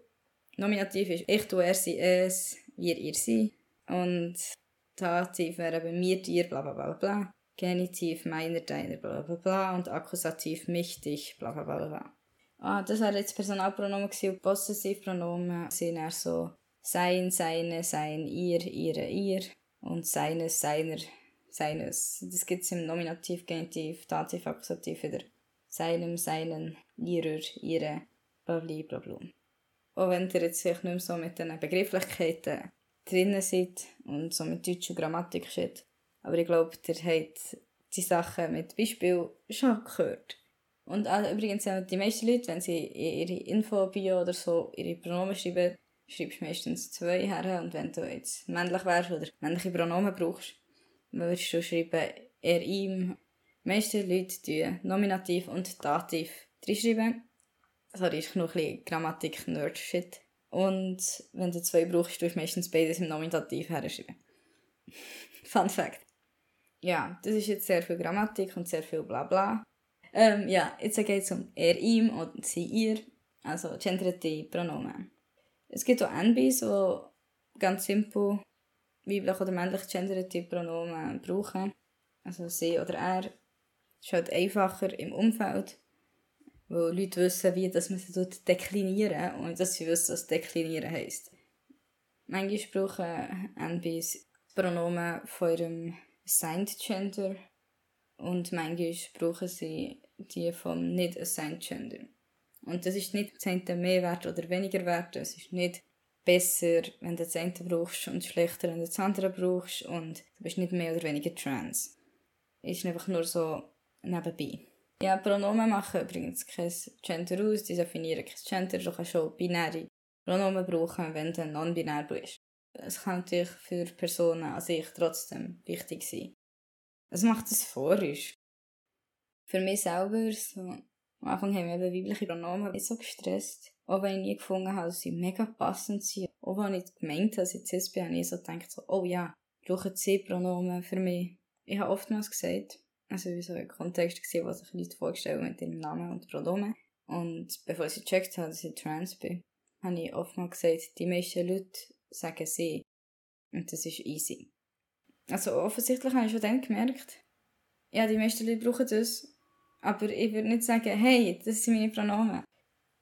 Nominativ ist ich, du, er, sie, es, wir, ihr, sie und Dativ wäre bei mir, dir, bla bla bla bla. Genitiv meiner, deiner, bla bla bla und Akkusativ mich, dich, bla bla bla bla. Ah, das wäre jetzt Personalpronomen und Possessivpronomen sind eher so sein, seine, sein, ihr, ihre, ihr und seines, seiner, seines. Das gibt es im Nominativ, Genitiv, Dativ, Akkusativ wieder. Seinem, seinen, ihrer, ihre, blablabla. Auch wenn ihr jetzt vielleicht nicht mehr so mit den Begrifflichkeiten drinnen seid und so mit deutscher Grammatik steht. Aber ich glaube, ihr habt die Sachen mit Beispiel schon gehört. Und auch, übrigens die meisten Leute, wenn sie ihre Info-Bio oder so ihre Pronomen schreiben, schreibst meistens zwei her und wenn du jetzt männlich wärst oder männliche Pronomen brauchst, würdest du schreiben er, ihm. Die meisten Leute tun Nominativ und Dativ schreiben. Sorry, ist noch ein bisschen Grammatik-Nerd-Shit. Und wenn du zwei brauchst, tust du meistens beides im Nominativ herschreiben. *laughs* Fun Fact. Ja, das ist jetzt sehr viel Grammatik und sehr viel Blabla. Ähm, ja, jetzt geht es um er, ihm und sie, ihr. Also genderte Pronomen. Es gibt auch NBs, die ganz simpel weiblich oder männlich genderte Pronomen brauchen. Also sie oder er. Ist halt einfacher im Umfeld, weil Leute wissen, wie dass man sie deklinieren und dass sie wissen, was deklinieren heisst. Manchmal brauchen NBs Pronomen von ihrem Assigned Gender und manchmal brauchen sie die vom Nicht Assigned Gender. Und das ist nicht das eine mehr wert oder weniger wert. Es ist nicht besser, wenn du das eine brauchst und schlechter, wenn du das andere brauchst und du bist nicht mehr oder weniger trans. Ist einfach nur so nebenbei. Ja, Pronomen machen übrigens kein Gender aus, die definieren kein Gender. Du kannst schon binäre Pronomen brauchen, wenn du non-binär bist. Es kann natürlich für Personen an sich trotzdem wichtig sein. Was macht es vor? Für mich selber so am Anfang haben wir weibliche Pronomen nicht so gestresst. Auch wenn ich nie gefunden habe, dass sie mega passend sind. Auch wenn ich gemeint habe, dass ich cis bin, habe ich so gedacht, so, oh ja, brauchen sie Pronomen für mich. Ich habe oftmals gesagt, also wie so ein Kontext gesehen, was sich Leute vorgestellt mit ihrem Namen und Pronomen. Und bevor ich gecheckt habe, dass ich trans bin, habe ich oftmals gesagt, die meisten Leute sagen sie. Und das ist easy. Also offensichtlich habe ich schon dann gemerkt, ja, die meisten Leute brauchen das aber ich würde nicht sagen, hey, das sind meine Pronomen.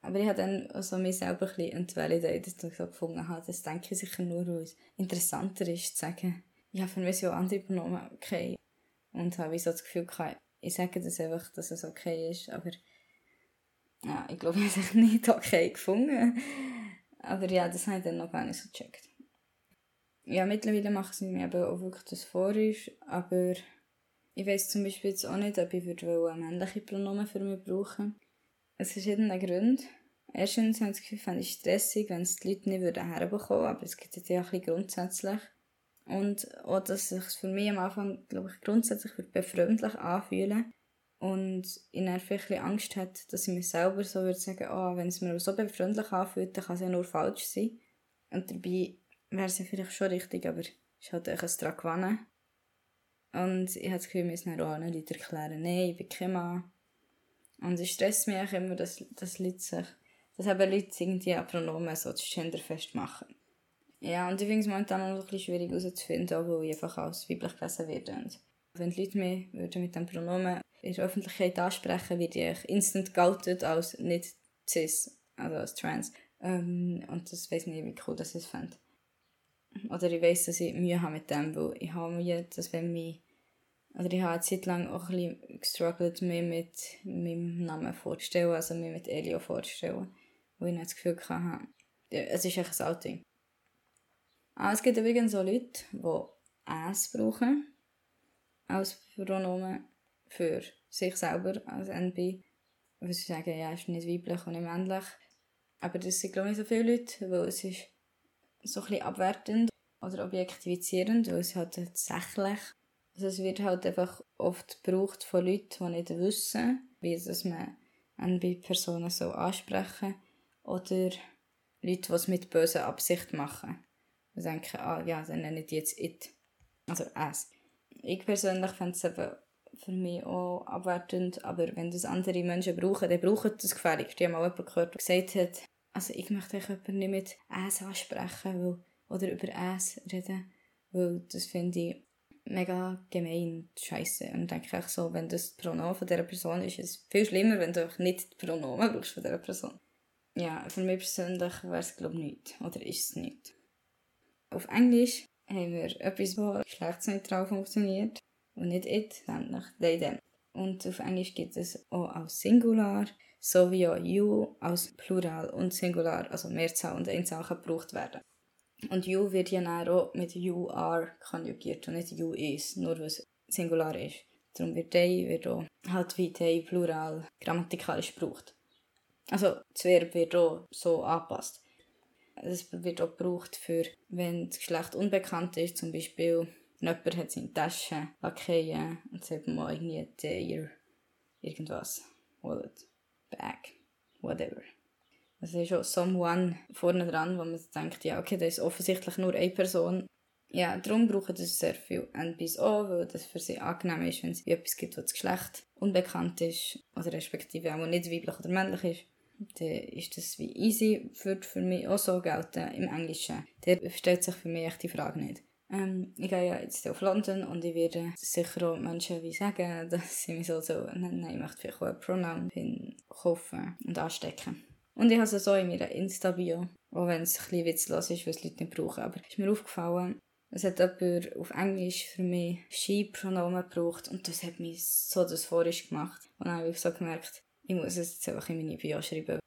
Aber ich habe dann also mich selber ein bisschen entvalidated, dass ich so gefunden habe, das denke ich sicher nur, weil es interessanter ist, zu sagen, ja, für mich sind auch andere Pronomen okay. Und habe ich so das Gefühl gehabt, ich sage das einfach, dass es okay ist, aber ja, ich glaube, *laughs* ich habe es nicht okay gefunden. Aber ja, das habe ich dann noch gar nicht so gecheckt. Ja, mittlerweile mache ich mir eben auch wirklich das vor, aber ich weiß zum Beispiel jetzt auch nicht, ob ich würde männliche Pronomen für mich brauchen Es verschiedene Gründe. Erstens habe ich das Gefühl, ich stressig, wenn es die Leute nicht würden herbekommen aber es gibt ja auch ein grundsätzlich. Und auch, dass es sich für mich am Anfang, glaube ich, grundsätzlich befremdlich anfühlen Und ich einfach ein Angst hatte, dass ich mir selber so würde sagen, oh, wenn es mir so befreundlich anfühlt, dann kann es ja nur falsch sein. Und dabei wäre es ja vielleicht schon richtig, aber es ist halt ein daran gewonnen. Und ich habe das Gefühl, wir müssen auch anderen Leuten erklären, nein, ich bin kein Mann. Und es stresst mich auch immer, dass, dass Leute sich, dass eben Leute irgendwie ein Pronomen so das Gender festmachen. Ja, und ich finde es momentan noch ein bisschen schwierig herauszufinden, auch weil ich einfach als weiblich gelesen werde. Und wenn die Leute mich würden mit dem Pronomen in der Öffentlichkeit ansprechen, werde ich instant geoutet als nicht cis, also als trans. Ähm, und das weiß nicht, wie cool das ist fände. Oder ich weiß, dass ich Mühe habe mit dem, weil ich habe Mühe, dass wenn mich oder ich habe eine Zeit lang auch ein bisschen gestruggelt, mich mit meinem Namen vorzustellen, also mich mit Elio vorzustellen, wo ich das Gefühl hatte, es ist echt ein Outing. Ah, es gibt übrigens auch Leute, die «es» brauchen als Pronomen für sich selber als NB. Weil sie sagen, ja, es ist nicht weiblich und nicht männlich. Aber das sind, glaube ich, nicht so viele Leute, weil es ist so ein abwertend oder objektifizierend, weil es halt tatsächlich, also es wird halt einfach oft gebraucht von Leuten, die nicht wissen, wie das man NB-Personen so ansprechen oder Leute, die es mit böser Absicht machen. Die denken, ah ja, dann nennen die jetzt it. Also es. Ich persönlich fände es eben für mich auch abwertend, aber wenn das andere Menschen brauchen, dann brauchen das gefällig. Die haben mal jemanden gehört, der gesagt hat, also ich möchte jemanden nicht mit «es» ansprechen weil, oder über «es» reden, weil das finde ich mega gemein, scheiße. Und denke ich so, wenn das Pronomen von dieser Person ist, ist es viel schlimmer, wenn du nicht das Pronomen brauchst von dieser Person. Ja, für mich persönlich wäre es glaube ich nicht, oder ist es nicht. Auf Englisch haben wir etwas, das geschlechtsneutral funktioniert und nicht it, nämlich they, them. Und auf Englisch gibt es auch als Singular sowie auch you als Plural und Singular, also Mehrzahl und Einzahl gebraucht werden. Und you wird ja auch mit you are konjugiert und nicht you is, nur es Singular ist. Darum wird they wird auch halt wie they Plural grammatikalisch gebraucht. Also das Verb wird auch so angepasst. Es wird auch gebraucht für, wenn das Geschlecht unbekannt ist, zum Beispiel jemand hat seine Tasche lackieren und sagt mal irgendwie der irgendwas, Wallet, Bag, whatever. Es ist auch someone vorne dran, wo man denkt, ja okay, das ist offensichtlich nur eine Person. Ja, darum brauchen das sehr viel NPs auch, weil das für sie angenehm ist, wenn es etwas gibt, was das Geschlecht unbekannt ist, oder respektive auch nicht weiblich oder männlich ist dann ist das wie easy, würde für mich auch so gelten im Englischen. Da stellt sich für mich echt die Frage nicht. Ähm, ich gehe ja jetzt auf London und ich werde sicher auch Menschen wie sagen, *laughs* dass sie mich so, so nennen. Ich möchte vielleicht auch ein Pronoun kaufen und anstecken. Und ich habe es so in meiner Insta-Bio, auch wenn es ein bisschen witzlos ist, weil es Leute nicht brauchen. Aber es ist mir aufgefallen, es hat jemand auf Englisch für mich She-Pronomen gebraucht und das hat mich so das vorisch gemacht. Und dann habe ich so gemerkt, ich muss es jetzt einfach in meine Bio schreiben.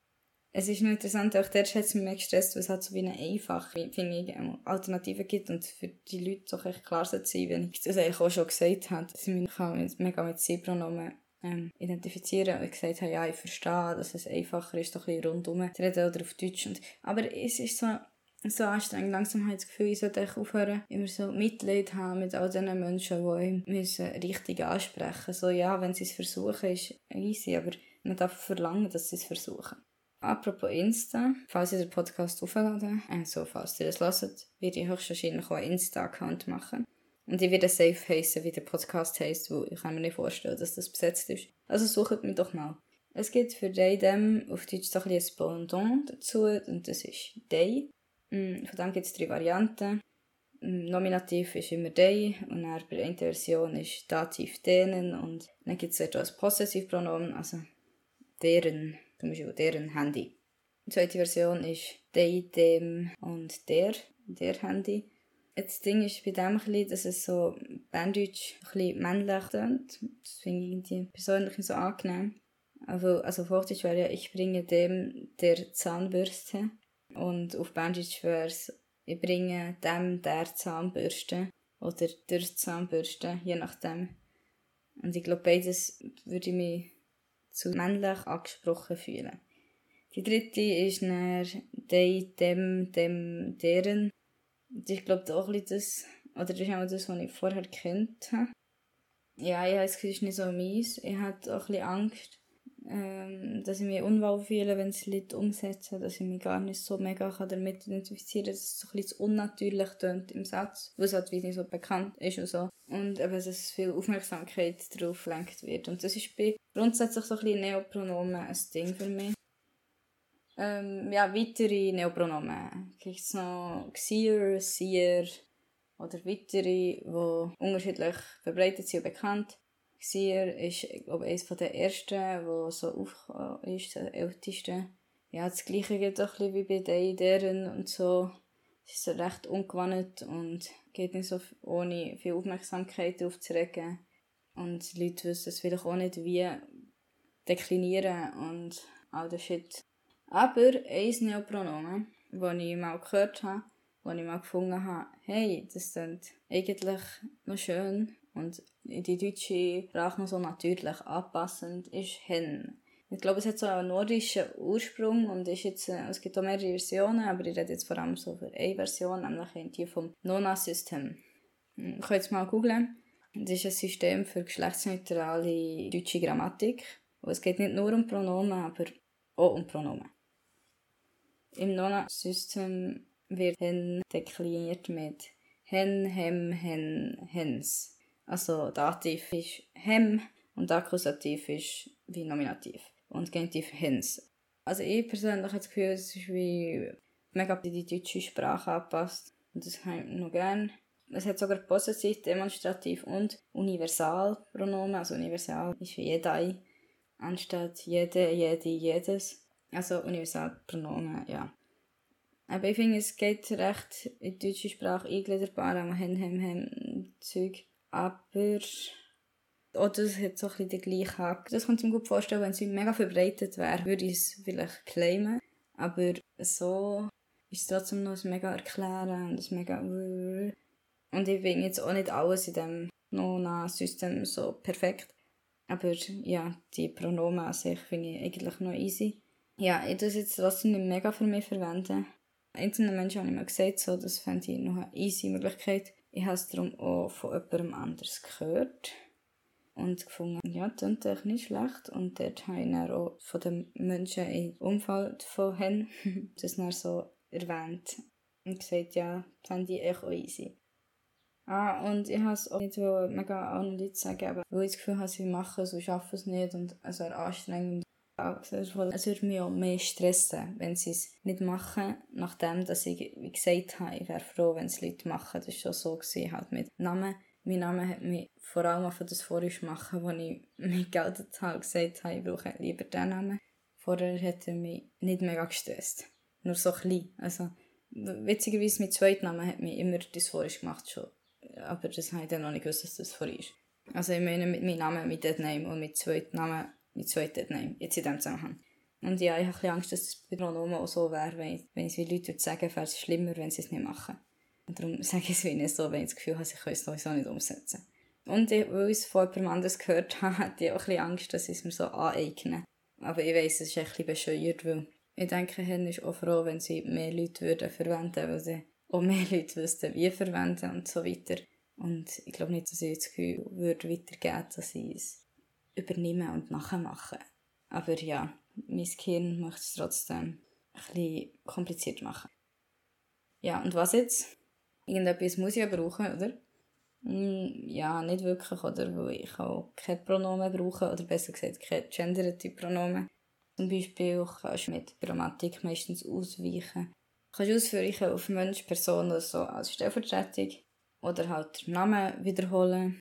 Es ist noch interessant, auch der hat es mich mehr gestresst, weil es halt so wie eine einfache finde ich, Alternative gibt und für die Leute doch echt klar sein, wenn ich das eigentlich auch schon gesagt habe, dass ich mich mit, mega mit Sie-Pronomen ähm, identifizieren und gesagt habe, ja, ich verstehe, dass es einfacher ist, doch ein bisschen rundum zu reden oder auf Deutsch. Und, aber es ist so, so anstrengend. Langsam habe ich das Gefühl, ich sollte aufhören, immer so Mitleid haben mit all diesen Menschen, die müssen richtig ansprechen müssen. So, ja, wenn sie es versuchen, ist easy, aber man darf verlangen, dass sie es versuchen. Apropos Insta, falls ihr den Podcast aufladen, also falls ihr das hört, werde ich höchstwahrscheinlich auch einen Insta-Account machen. Und ich werde safe heißen, wie der Podcast heisst, weil ich mir nicht vorstellen, dass das besetzt ist. Also sucht mich doch mal. Es gibt für Day dem auf Deutsch so ein, ein Pendant dazu und das ist Day. Mm, von dem gibt es drei Varianten. Mm, Nominativ ist immer Day und dann bei der einen Version ist Dativ denen und dann gibt es etwas Possessivpronomen, also deren, zum Beispiel deren Handy. Die zweite Version ist they, dem und der, der Handy. Das Ding ist bei dem ein dass es so Banddeutsch ein bisschen männlich klingt. Das finde ich persönlich so angenehm. Also, also auf Hochdeutsch wäre ja, ich bringe dem der Zahnbürste. Und auf Banddeutsch wäre es, ich bringe dem der Zahnbürste. Oder der Zahnbürste, je nachdem. Und ich glaube, beides würde ich mich zu männlich angesprochen fühlen. Die dritte ist dann die, dem, dem, deren. Das ist, glaube auch ein das, oder das ist auch das, was ich vorher kennt habe. Ja, ich habe das es ist nicht so mies. Ich habe auch ein bisschen Angst, ähm, dass ich mich unwohl fühle, wenn es Leute umsetzen, dass ich mich gar nicht so mega damit identifizieren kann, dass es so ein bisschen unnatürlich tönt im Satz, was halt wie nicht so bekannt ist und so. Und eben, dass viel Aufmerksamkeit darauf gelenkt wird. Und das ist bei grundsätzlich so ein bisschen Neopronomen ein Ding für mich. Ähm, ja, weitere Neopronomen. Gibt es noch Xier, Sier oder weitere, die unterschiedlich verbreitet sind und bekannt. Xier ist, ich, eines der ersten, wo so auf ist, der älteste. Ja, das gleiche geht auch ein wie bei den deren und so. Es ist recht ungewohnt und geht nicht so ohne viel Aufmerksamkeit darauf zu regen. Und die Leute wissen es vielleicht auch nicht, wie deklinieren und all das Shit. Aber ein Neopronomen, das ich mal gehört habe, wo ich mal gefunden habe, hey, das ist eigentlich noch schön und die deutsche Sprache so natürlich anpassend, ist hen. Ich glaube, es hat so einen nordischen Ursprung und ist jetzt, äh, es gibt auch mehrere Versionen, aber ich rede jetzt vor allem so für eine Version, nämlich die vom Nona-System. Hm, ich kann jetzt mal googeln. Das ist ein System für geschlechtsneutrale deutsche Grammatik. Und es geht nicht nur um Pronomen, aber auch um Pronomen. Im Nona-System wird hen dekliniert mit hen, hem, hen, hens. Also Dativ ist hem und Akkusativ ist wie Nominativ. Und Genitiv hens. Also ich persönlich habe das Gefühl, es ist wie mega die deutsche Sprache angepasst. Und das habe ich noch gerne. Es hat sogar Possessiv, Demonstrativ und Universalpronomen. Also universal ist wie jedei, anstatt jede, jede, jedes. Also Universalpronomen, ja. Aber ich finde, es geht recht in die deutsche Sprache eingliederbar, am Hen, Hem, Hem, Zeug. Aber oder es hat so ein bisschen den gleichen Hack. Das kann ich mir gut vorstellen, wenn es mega verbreitet wäre, würde ich es vielleicht claimen. Aber so ist es trotzdem noch ein mega Erklären und ein mega... Und ich finde jetzt auch nicht alles in diesem Nona-System so perfekt. Aber ja, die Pronomen an sich finde ich eigentlich noch easy. Ja, ich es jetzt trotzdem nicht mega für mich verwenden. Einzelnen Menschen habe ich mir gesagt, so, das fände ich noch eine easy Möglichkeit. Ich habe es darum auch von jemandem anders gehört und gefunden, ja, das klingt eigentlich nicht schlecht. Und dort habe ich dann auch von den Menschen im Umfeld von Hen *laughs* das dann so erwähnt und gesagt, ja, das fände ich auch easy. Ah, und ich habe es auch nicht mega allen Leuten sagen, weil ich das Gefühl habe, sie machen es und schaffen es nicht und es wäre anstrengend. Es würde mich auch mehr stressen, wenn sie es nicht machen, nachdem dass ich, wie gesagt habe, ich wäre froh, wenn es Leute machen. Das war schon so, halt mit Namen. Mein Name hat mich vor allem für das Voriges machen, wo ich mich geoutet habe, gesagt habe, ich brauche lieber diesen Namen. Vorher hat er mich nicht mega gestresst. Nur so klein. Also, witzigerweise, mit zweiten Namen hat mich immer das Voriges gemacht schon. Aber das habe ich dann noch nicht gewusst, dass das vor ist. Also ich meine mit meinem Namen, mit Deadname und mit zweiten Namen mein zweiter Name, jetzt in diesem Zusammenhang. Und ja, ich habe Angst, dass es bei Pronomen auch so wäre, wenn ich, wenn ich es wie Leute sagen wäre es schlimmer, wenn sie es nicht machen. Und darum *laughs* sage ich es wie nicht so, wenn ich das Gefühl habe, ich kann es sowieso nicht umsetzen. Und ich, weil ich es von jemandem anders gehört *laughs* habe, hatte ich auch ein Angst, dass ich es mir so aneigne. Aber ich weiss, es ist bisschen bescheuert, weil ich denke, Hen ist auch froh, wenn sie mehr Leute würden verwenden würden, weil sie auch mehr *laughs* Leute wüssten, wie verwenden und so weiter. Und ich glaube nicht, dass ich das Gefühl würde weitergeben, dass sie es übernehmen und nachmachen. Aber ja, mein Kind möchte es trotzdem ein bisschen kompliziert machen. Ja, und was jetzt? Irgendetwas muss ich ja brauchen, oder? Hm, ja, nicht wirklich, oder? Weil ich auch keine Pronomen brauche, oder besser gesagt, keine genderte Pronomen. Zum Beispiel kannst du mit Grammatik meistens ausweichen. Du kannst ausweichen auf Mensch, Person oder so als Stellvertretung. Oder halt den Namen wiederholen.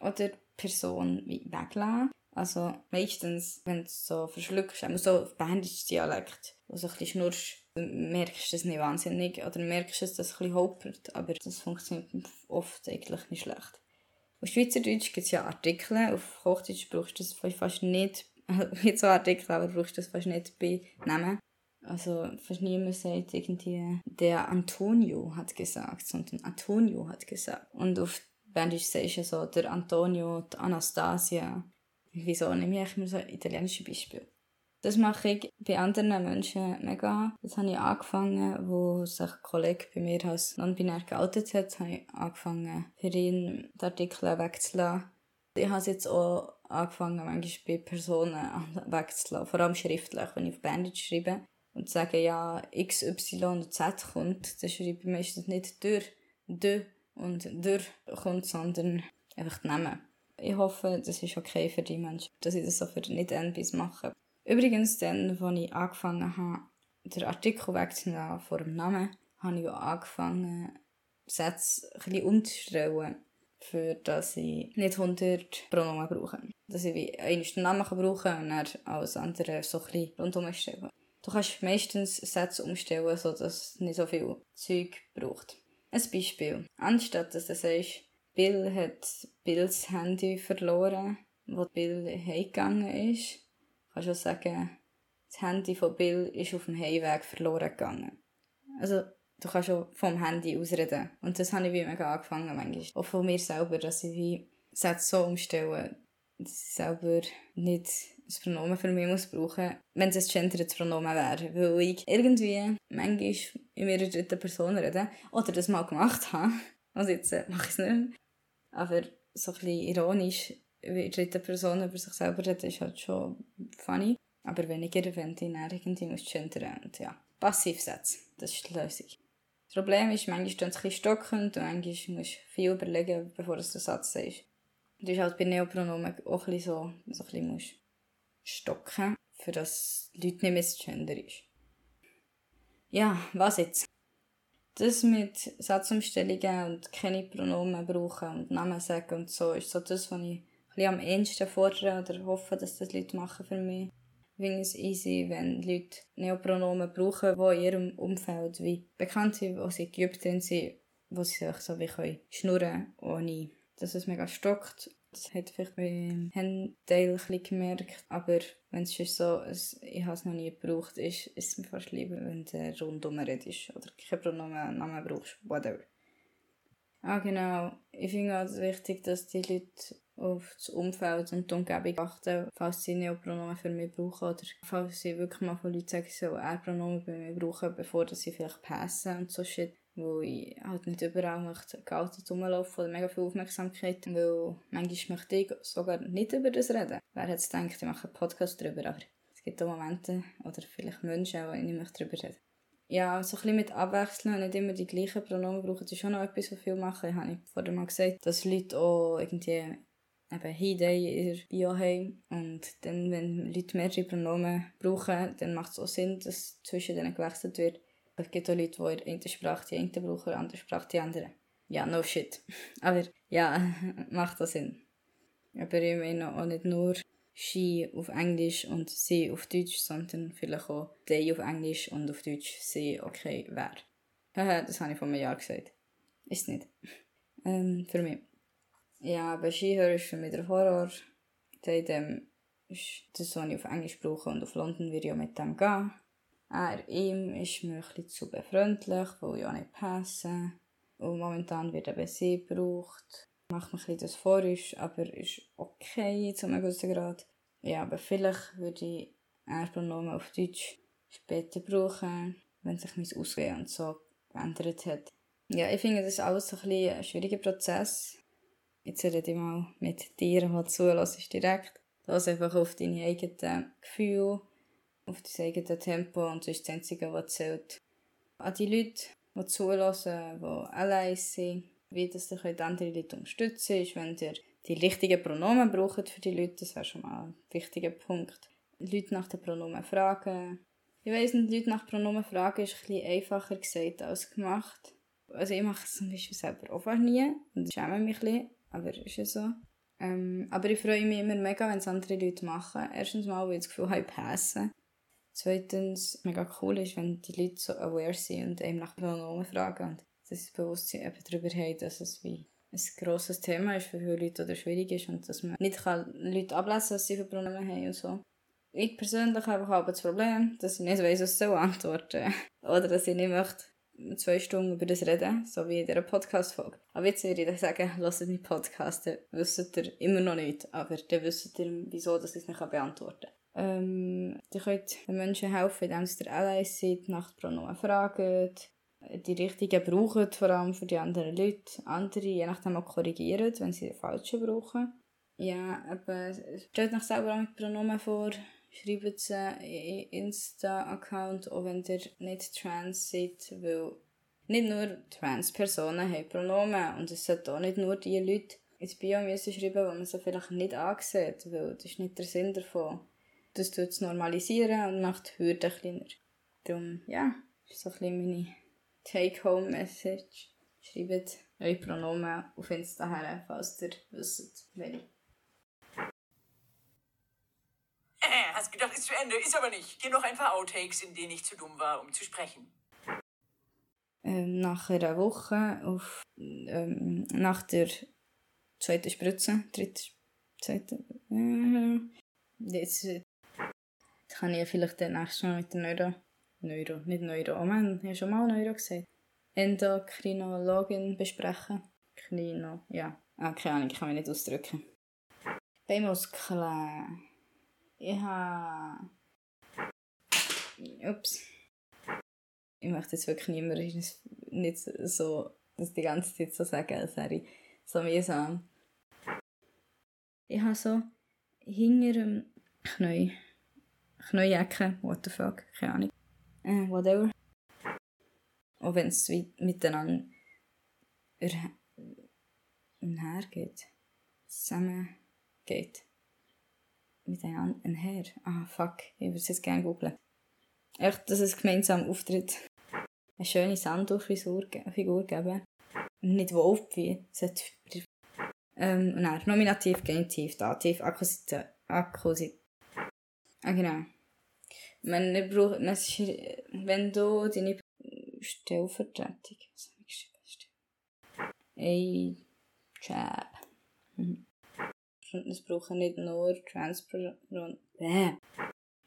Oder Person weglassen. Also meistens, wenn du so verschluckst, auch so auf Bernisch Dialekt, wo so ein bisschen schnurst, merkst du das nicht wahnsinnig oder merkst du, dass es ein bisschen holpert, aber das funktioniert oft eigentlich nicht schlecht. Auf Schweizerdeutsch gibt es ja Artikel, auf Hochdeutsch brauchst du das fast nicht, *laughs* wie so Artikel, aber brauchst du das fast nicht bei Namen. Also fast niemand sagt irgendwie, der Antonio hat gesagt, sondern Antonio hat gesagt. Und auf Bandisch sagst du so, der Antonio, die Anastasia. Wieso nehme ich mir so italienische Beispiele? Das mache ich bei anderen Menschen mega. Das habe ich angefangen, wo sich ein Kollege bei mir als non-binär geoutet hat, habe ich angefangen, für ihn die Artikel wegzulassen. Ich habe es jetzt auch angefangen, manchmal bei Personen *laughs* wegzulassen, vor allem schriftlich, wenn ich auf Bandage schreibe und sage, ja, X, Y und Z kommt, dann schreibe ich meistens nicht durch, de und durch kommt, sondern einfach nehmen. Ich hoffe, das ist okay für die Menschen, dass ich das so für nicht NBs mache. Übrigens, dann, als ich angefangen habe, den Artikel wegzunehmen vor dem Namen, habe ich auch angefangen, Sätze ein bisschen umzustellen, für dass ich nicht 100 Pronomen brauche. Dass ich wie einen Namen brauchen kann und dann alles andere so ein bisschen rundherum stellen. Du kannst meistens Sätze umstellen, sodass es nicht so viel Zeug braucht. Ein Beispiel. Anstatt dass du sagst, Bill hat Bills Handy verloren, wo Bill heimgegangen ist, kannst du sagen, das Handy von Bill ist auf dem Heimweg verloren gegangen. Also, du kannst schon vom Handy ausreden. Und das habe ich wie mega angefangen, manchmal. Auch von mir selber, dass ich wie Sätze so umstelle, dass ich selber nicht ein Pronomen für mich muss brauchen, wenn es ein gendered Pronomen wäre. Weil ich irgendwie manchmal in meiner dritten Person rede oder das mal gemacht habe. Also jetzt äh, mache ich es nicht mehr. Aber so ein bisschen ironisch, in dritten Person über sich selber reden, ist halt schon funny. Aber weniger, wenn die dann irgendwie muss gendern und ja. Passivsätze, das ist die Lösung. Das Problem ist, manchmal steht es ein bisschen stockend und manchmal musst du viel überlegen, bevor du den Satz sagst. Das ist halt bei Neopronomen auch ein bisschen so, so ein bisschen musst stocken, für das Leute nicht misgender ist. Ja, was jetzt? Das mit Satzumstellungen und keine Pronomen brauchen und Namen sagen und so, ist so das, was ich ein am ehesten fordere oder hoffe, dass das Leute machen für mich. Ich finde es easy, wenn Leute Neopronomen brauchen, die in ihrem Umfeld wie bekannt sind, wo sie geübt sind, wo sie sich so wie können schnurren ohne dass es mega stockt. Das hat vielleicht beim Handteil ein gemerkt, aber wenn es schon so, es, ich habe es noch nie gebraucht, ist, ist es mir fast lieber, wenn du rundum redest oder kein Pronomen, Namen brauchst, whatever. Ah genau, ich finde auch wichtig, dass die Leute auf das Umfeld und die Umgebung achten, falls sie Neopronomen für mich brauchen oder falls sie wirklich mal von Leuten sagen, sie sollen Pronomen bei mir brauchen, bevor sie vielleicht passen und so shit wo ich halt nicht überall möchte gealtet rumlaufen oder mega viel Aufmerksamkeit, weil manchmal möchte ich sogar nicht über das reden. Wer hätte gedacht, ich mache einen Podcast darüber, aber es gibt auch Momente oder vielleicht Menschen, wo ich nicht möchte darüber reden ja, so ein bisschen mit Abwechseln und nicht immer die gleichen Pronomen brauchen, das ist schon noch etwas, was viel machen. Ich habe vorher mal gesagt, dass Leute auch irgendwie eben They in der Bio haben. Und dann, wenn Leute mehrere Pronomen brauchen, dann macht es auch Sinn, dass zwischen denen gewechselt wird. Es gibt auch Leute, die in der Sprache die anderen. Ja, no shit. *laughs* Aber ja, *laughs* macht das Sinn. Aber ich meine auch nicht nur she auf Englisch und sie auf Deutsch, sondern vielleicht auch they auf Englisch und auf Deutsch sie okay wer. *laughs* Haha, das habe ich vor einem Jahr gesagt. Ist nicht. Ähm, für mich. Ja, aber Skihörer ist für mich der Horror. Seitdem ist das, was ich auf Englisch brauche und auf London würde ich auch mit dem gehen. Er, ihm ist mir ein zu befreundlich, weil ich auch nicht passe. Und momentan wird eben sie gebraucht. Macht mir ein bisschen vorisch, aber ist okay zu einem gewissen Grad. Ja, aber vielleicht würde ich Pronomen auf Deutsch später brauchen, wenn sich mein Ausgehen und so geändert hat. Ja, ich finde, das ist alles ein, bisschen ein schwieriger Prozess. Jetzt rede ich mal mit dir, die zulässt direkt. Das einfach auf deine eigenen Gefühle auf dein eigenes Tempo und das ist das Einzige, was zählt. An die Leute, die zulassen, die allein sind, wie das ihr andere Leute unterstützen ist, wenn ihr die richtigen Pronomen braucht für die Leute, das wäre schon mal ein wichtiger Punkt. Leute nach den Pronomen fragen. Ich weiss nicht, Leute nach Pronomen fragen ist ein einfacher gesagt als gemacht. Also ich mache es zum Beispiel selber auch fast nie und schäme mich ein bisschen, aber ist ja so. Ähm, aber ich freue mich immer mega, wenn es andere Leute machen. Erstens mal, weil ich das Gefühl habe, ich passe. Zweitens, mega cool ist, wenn die Leute so aware sind und einem nach Pronomen fragen und sie Bewusstsein eben darüber haben, dass es wie ein grosses Thema ist für viele Leute oder schwierig ist und dass man nicht kann Leute ablesen kann, dass sie für Pronomen haben und so. Ich persönlich habe aber das Problem, dass ich nicht weiss, was ich antworten. *laughs* Oder dass ich nicht möchte zwei Stunden über das reden, so wie in dieser Podcast-Folge. Aber jetzt würde ich sagen, lasst meinen Podcast, dann wisst ihr immer noch nicht, aber dann wisst ihr, wieso dass ich es nicht beantworten kann. Ähm, ihr könnt den Menschen helfen, indem ihr allein seid, nach Pronomen fragen, die richtigen brauchen, vor allem für die anderen Leute. Andere, je nachdem, auch korrigieren, wenn sie die falschen brauchen. Ja, aber stellt euch selber auch mit Pronomen vor. Schreibt sie in Insta-Account, auch wenn ihr nicht trans seid, weil nicht nur Trans-Personen haben Pronomen und es sollten auch nicht nur die Leute ins Bio schreiben, wo man sie vielleicht nicht ansieht, weil das ist nicht der Sinn davon. Das tut es normalisieren und macht die Hürde kleiner. Darum, ja, ist so ein bisschen meine Take-Home-Message. Schreibt eure Pronomen auf Insta her, falls ihr wisst, welche. Äh, hast gedacht, ist zu Ende, ist aber nicht. Hier noch ein paar Outtakes, in denen ich zu dumm war, um zu sprechen. Ähm, nach einer Woche, auf, ähm, nach der zweiten Spritze, dritte, zweite, äh, jetzt, jetzt kann ich vielleicht dann nächstes Mal mit der Neuro, Neuro, nicht Neuro, oh man, ich habe schon mal Neuro gesagt, Endokrinologin besprechen. Klino, ja, ah, keine Ahnung, ich kann mich nicht ausdrücken. Beimuskeln. Ich habe... Ups. Ich möchte jetzt wirklich niemandem nicht so das die ganze Zeit so sagen, ich so mühsam. Ich habe so hinter dem Knie, Knieecke, what the fuck, keine Ahnung, äh, whatever. Auch wenn es miteinander einhergeht, zusammen geht miteinander einher. Ah, fuck, ich würde es jetzt gerne googeln. Echt, dass es gemeinsam auftritt. Eine schöne Sanduhr-Figur geben. Nicht Wolf-wie. Ähm, nein, Nominativ, Genitiv, Dativ, Akkusativ. Akkusativ. Ah, genau. Man braucht, wenn du deine Stellvertretung, was habe ich geschrieben? Ey, Jab. Mhm es brauchen nicht nur Transparent. Bäh.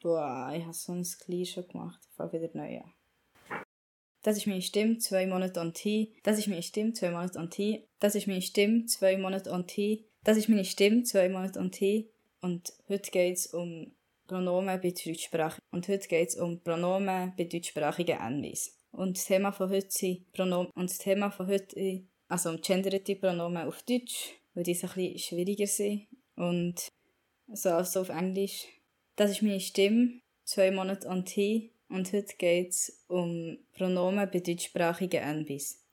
Boah, ich habe so ein schon gemacht. Ich fange wieder neu an. Das ist meine Stimme, zwei Monate on T. Das ist meine Stimme, zwei Monate on T. Das ist meine Stimme, zwei Monate on T. Das ist meine Stimme, zwei Monate on T. Und heute geht es um Pronomen bei Deutschsprachigen. Und heute geht es um Pronomen bei deutschsprachigen Envis. Und das Thema von heute sind Pronomen. Und das Thema von heute, also um genderte Pronomen auf Deutsch, weil die ein bisschen schwieriger sind und so also auf Englisch. Das ist meine Stimme, zwei Monate on T und heute geht es um Pronomen bei deutschsprachigen Nbis.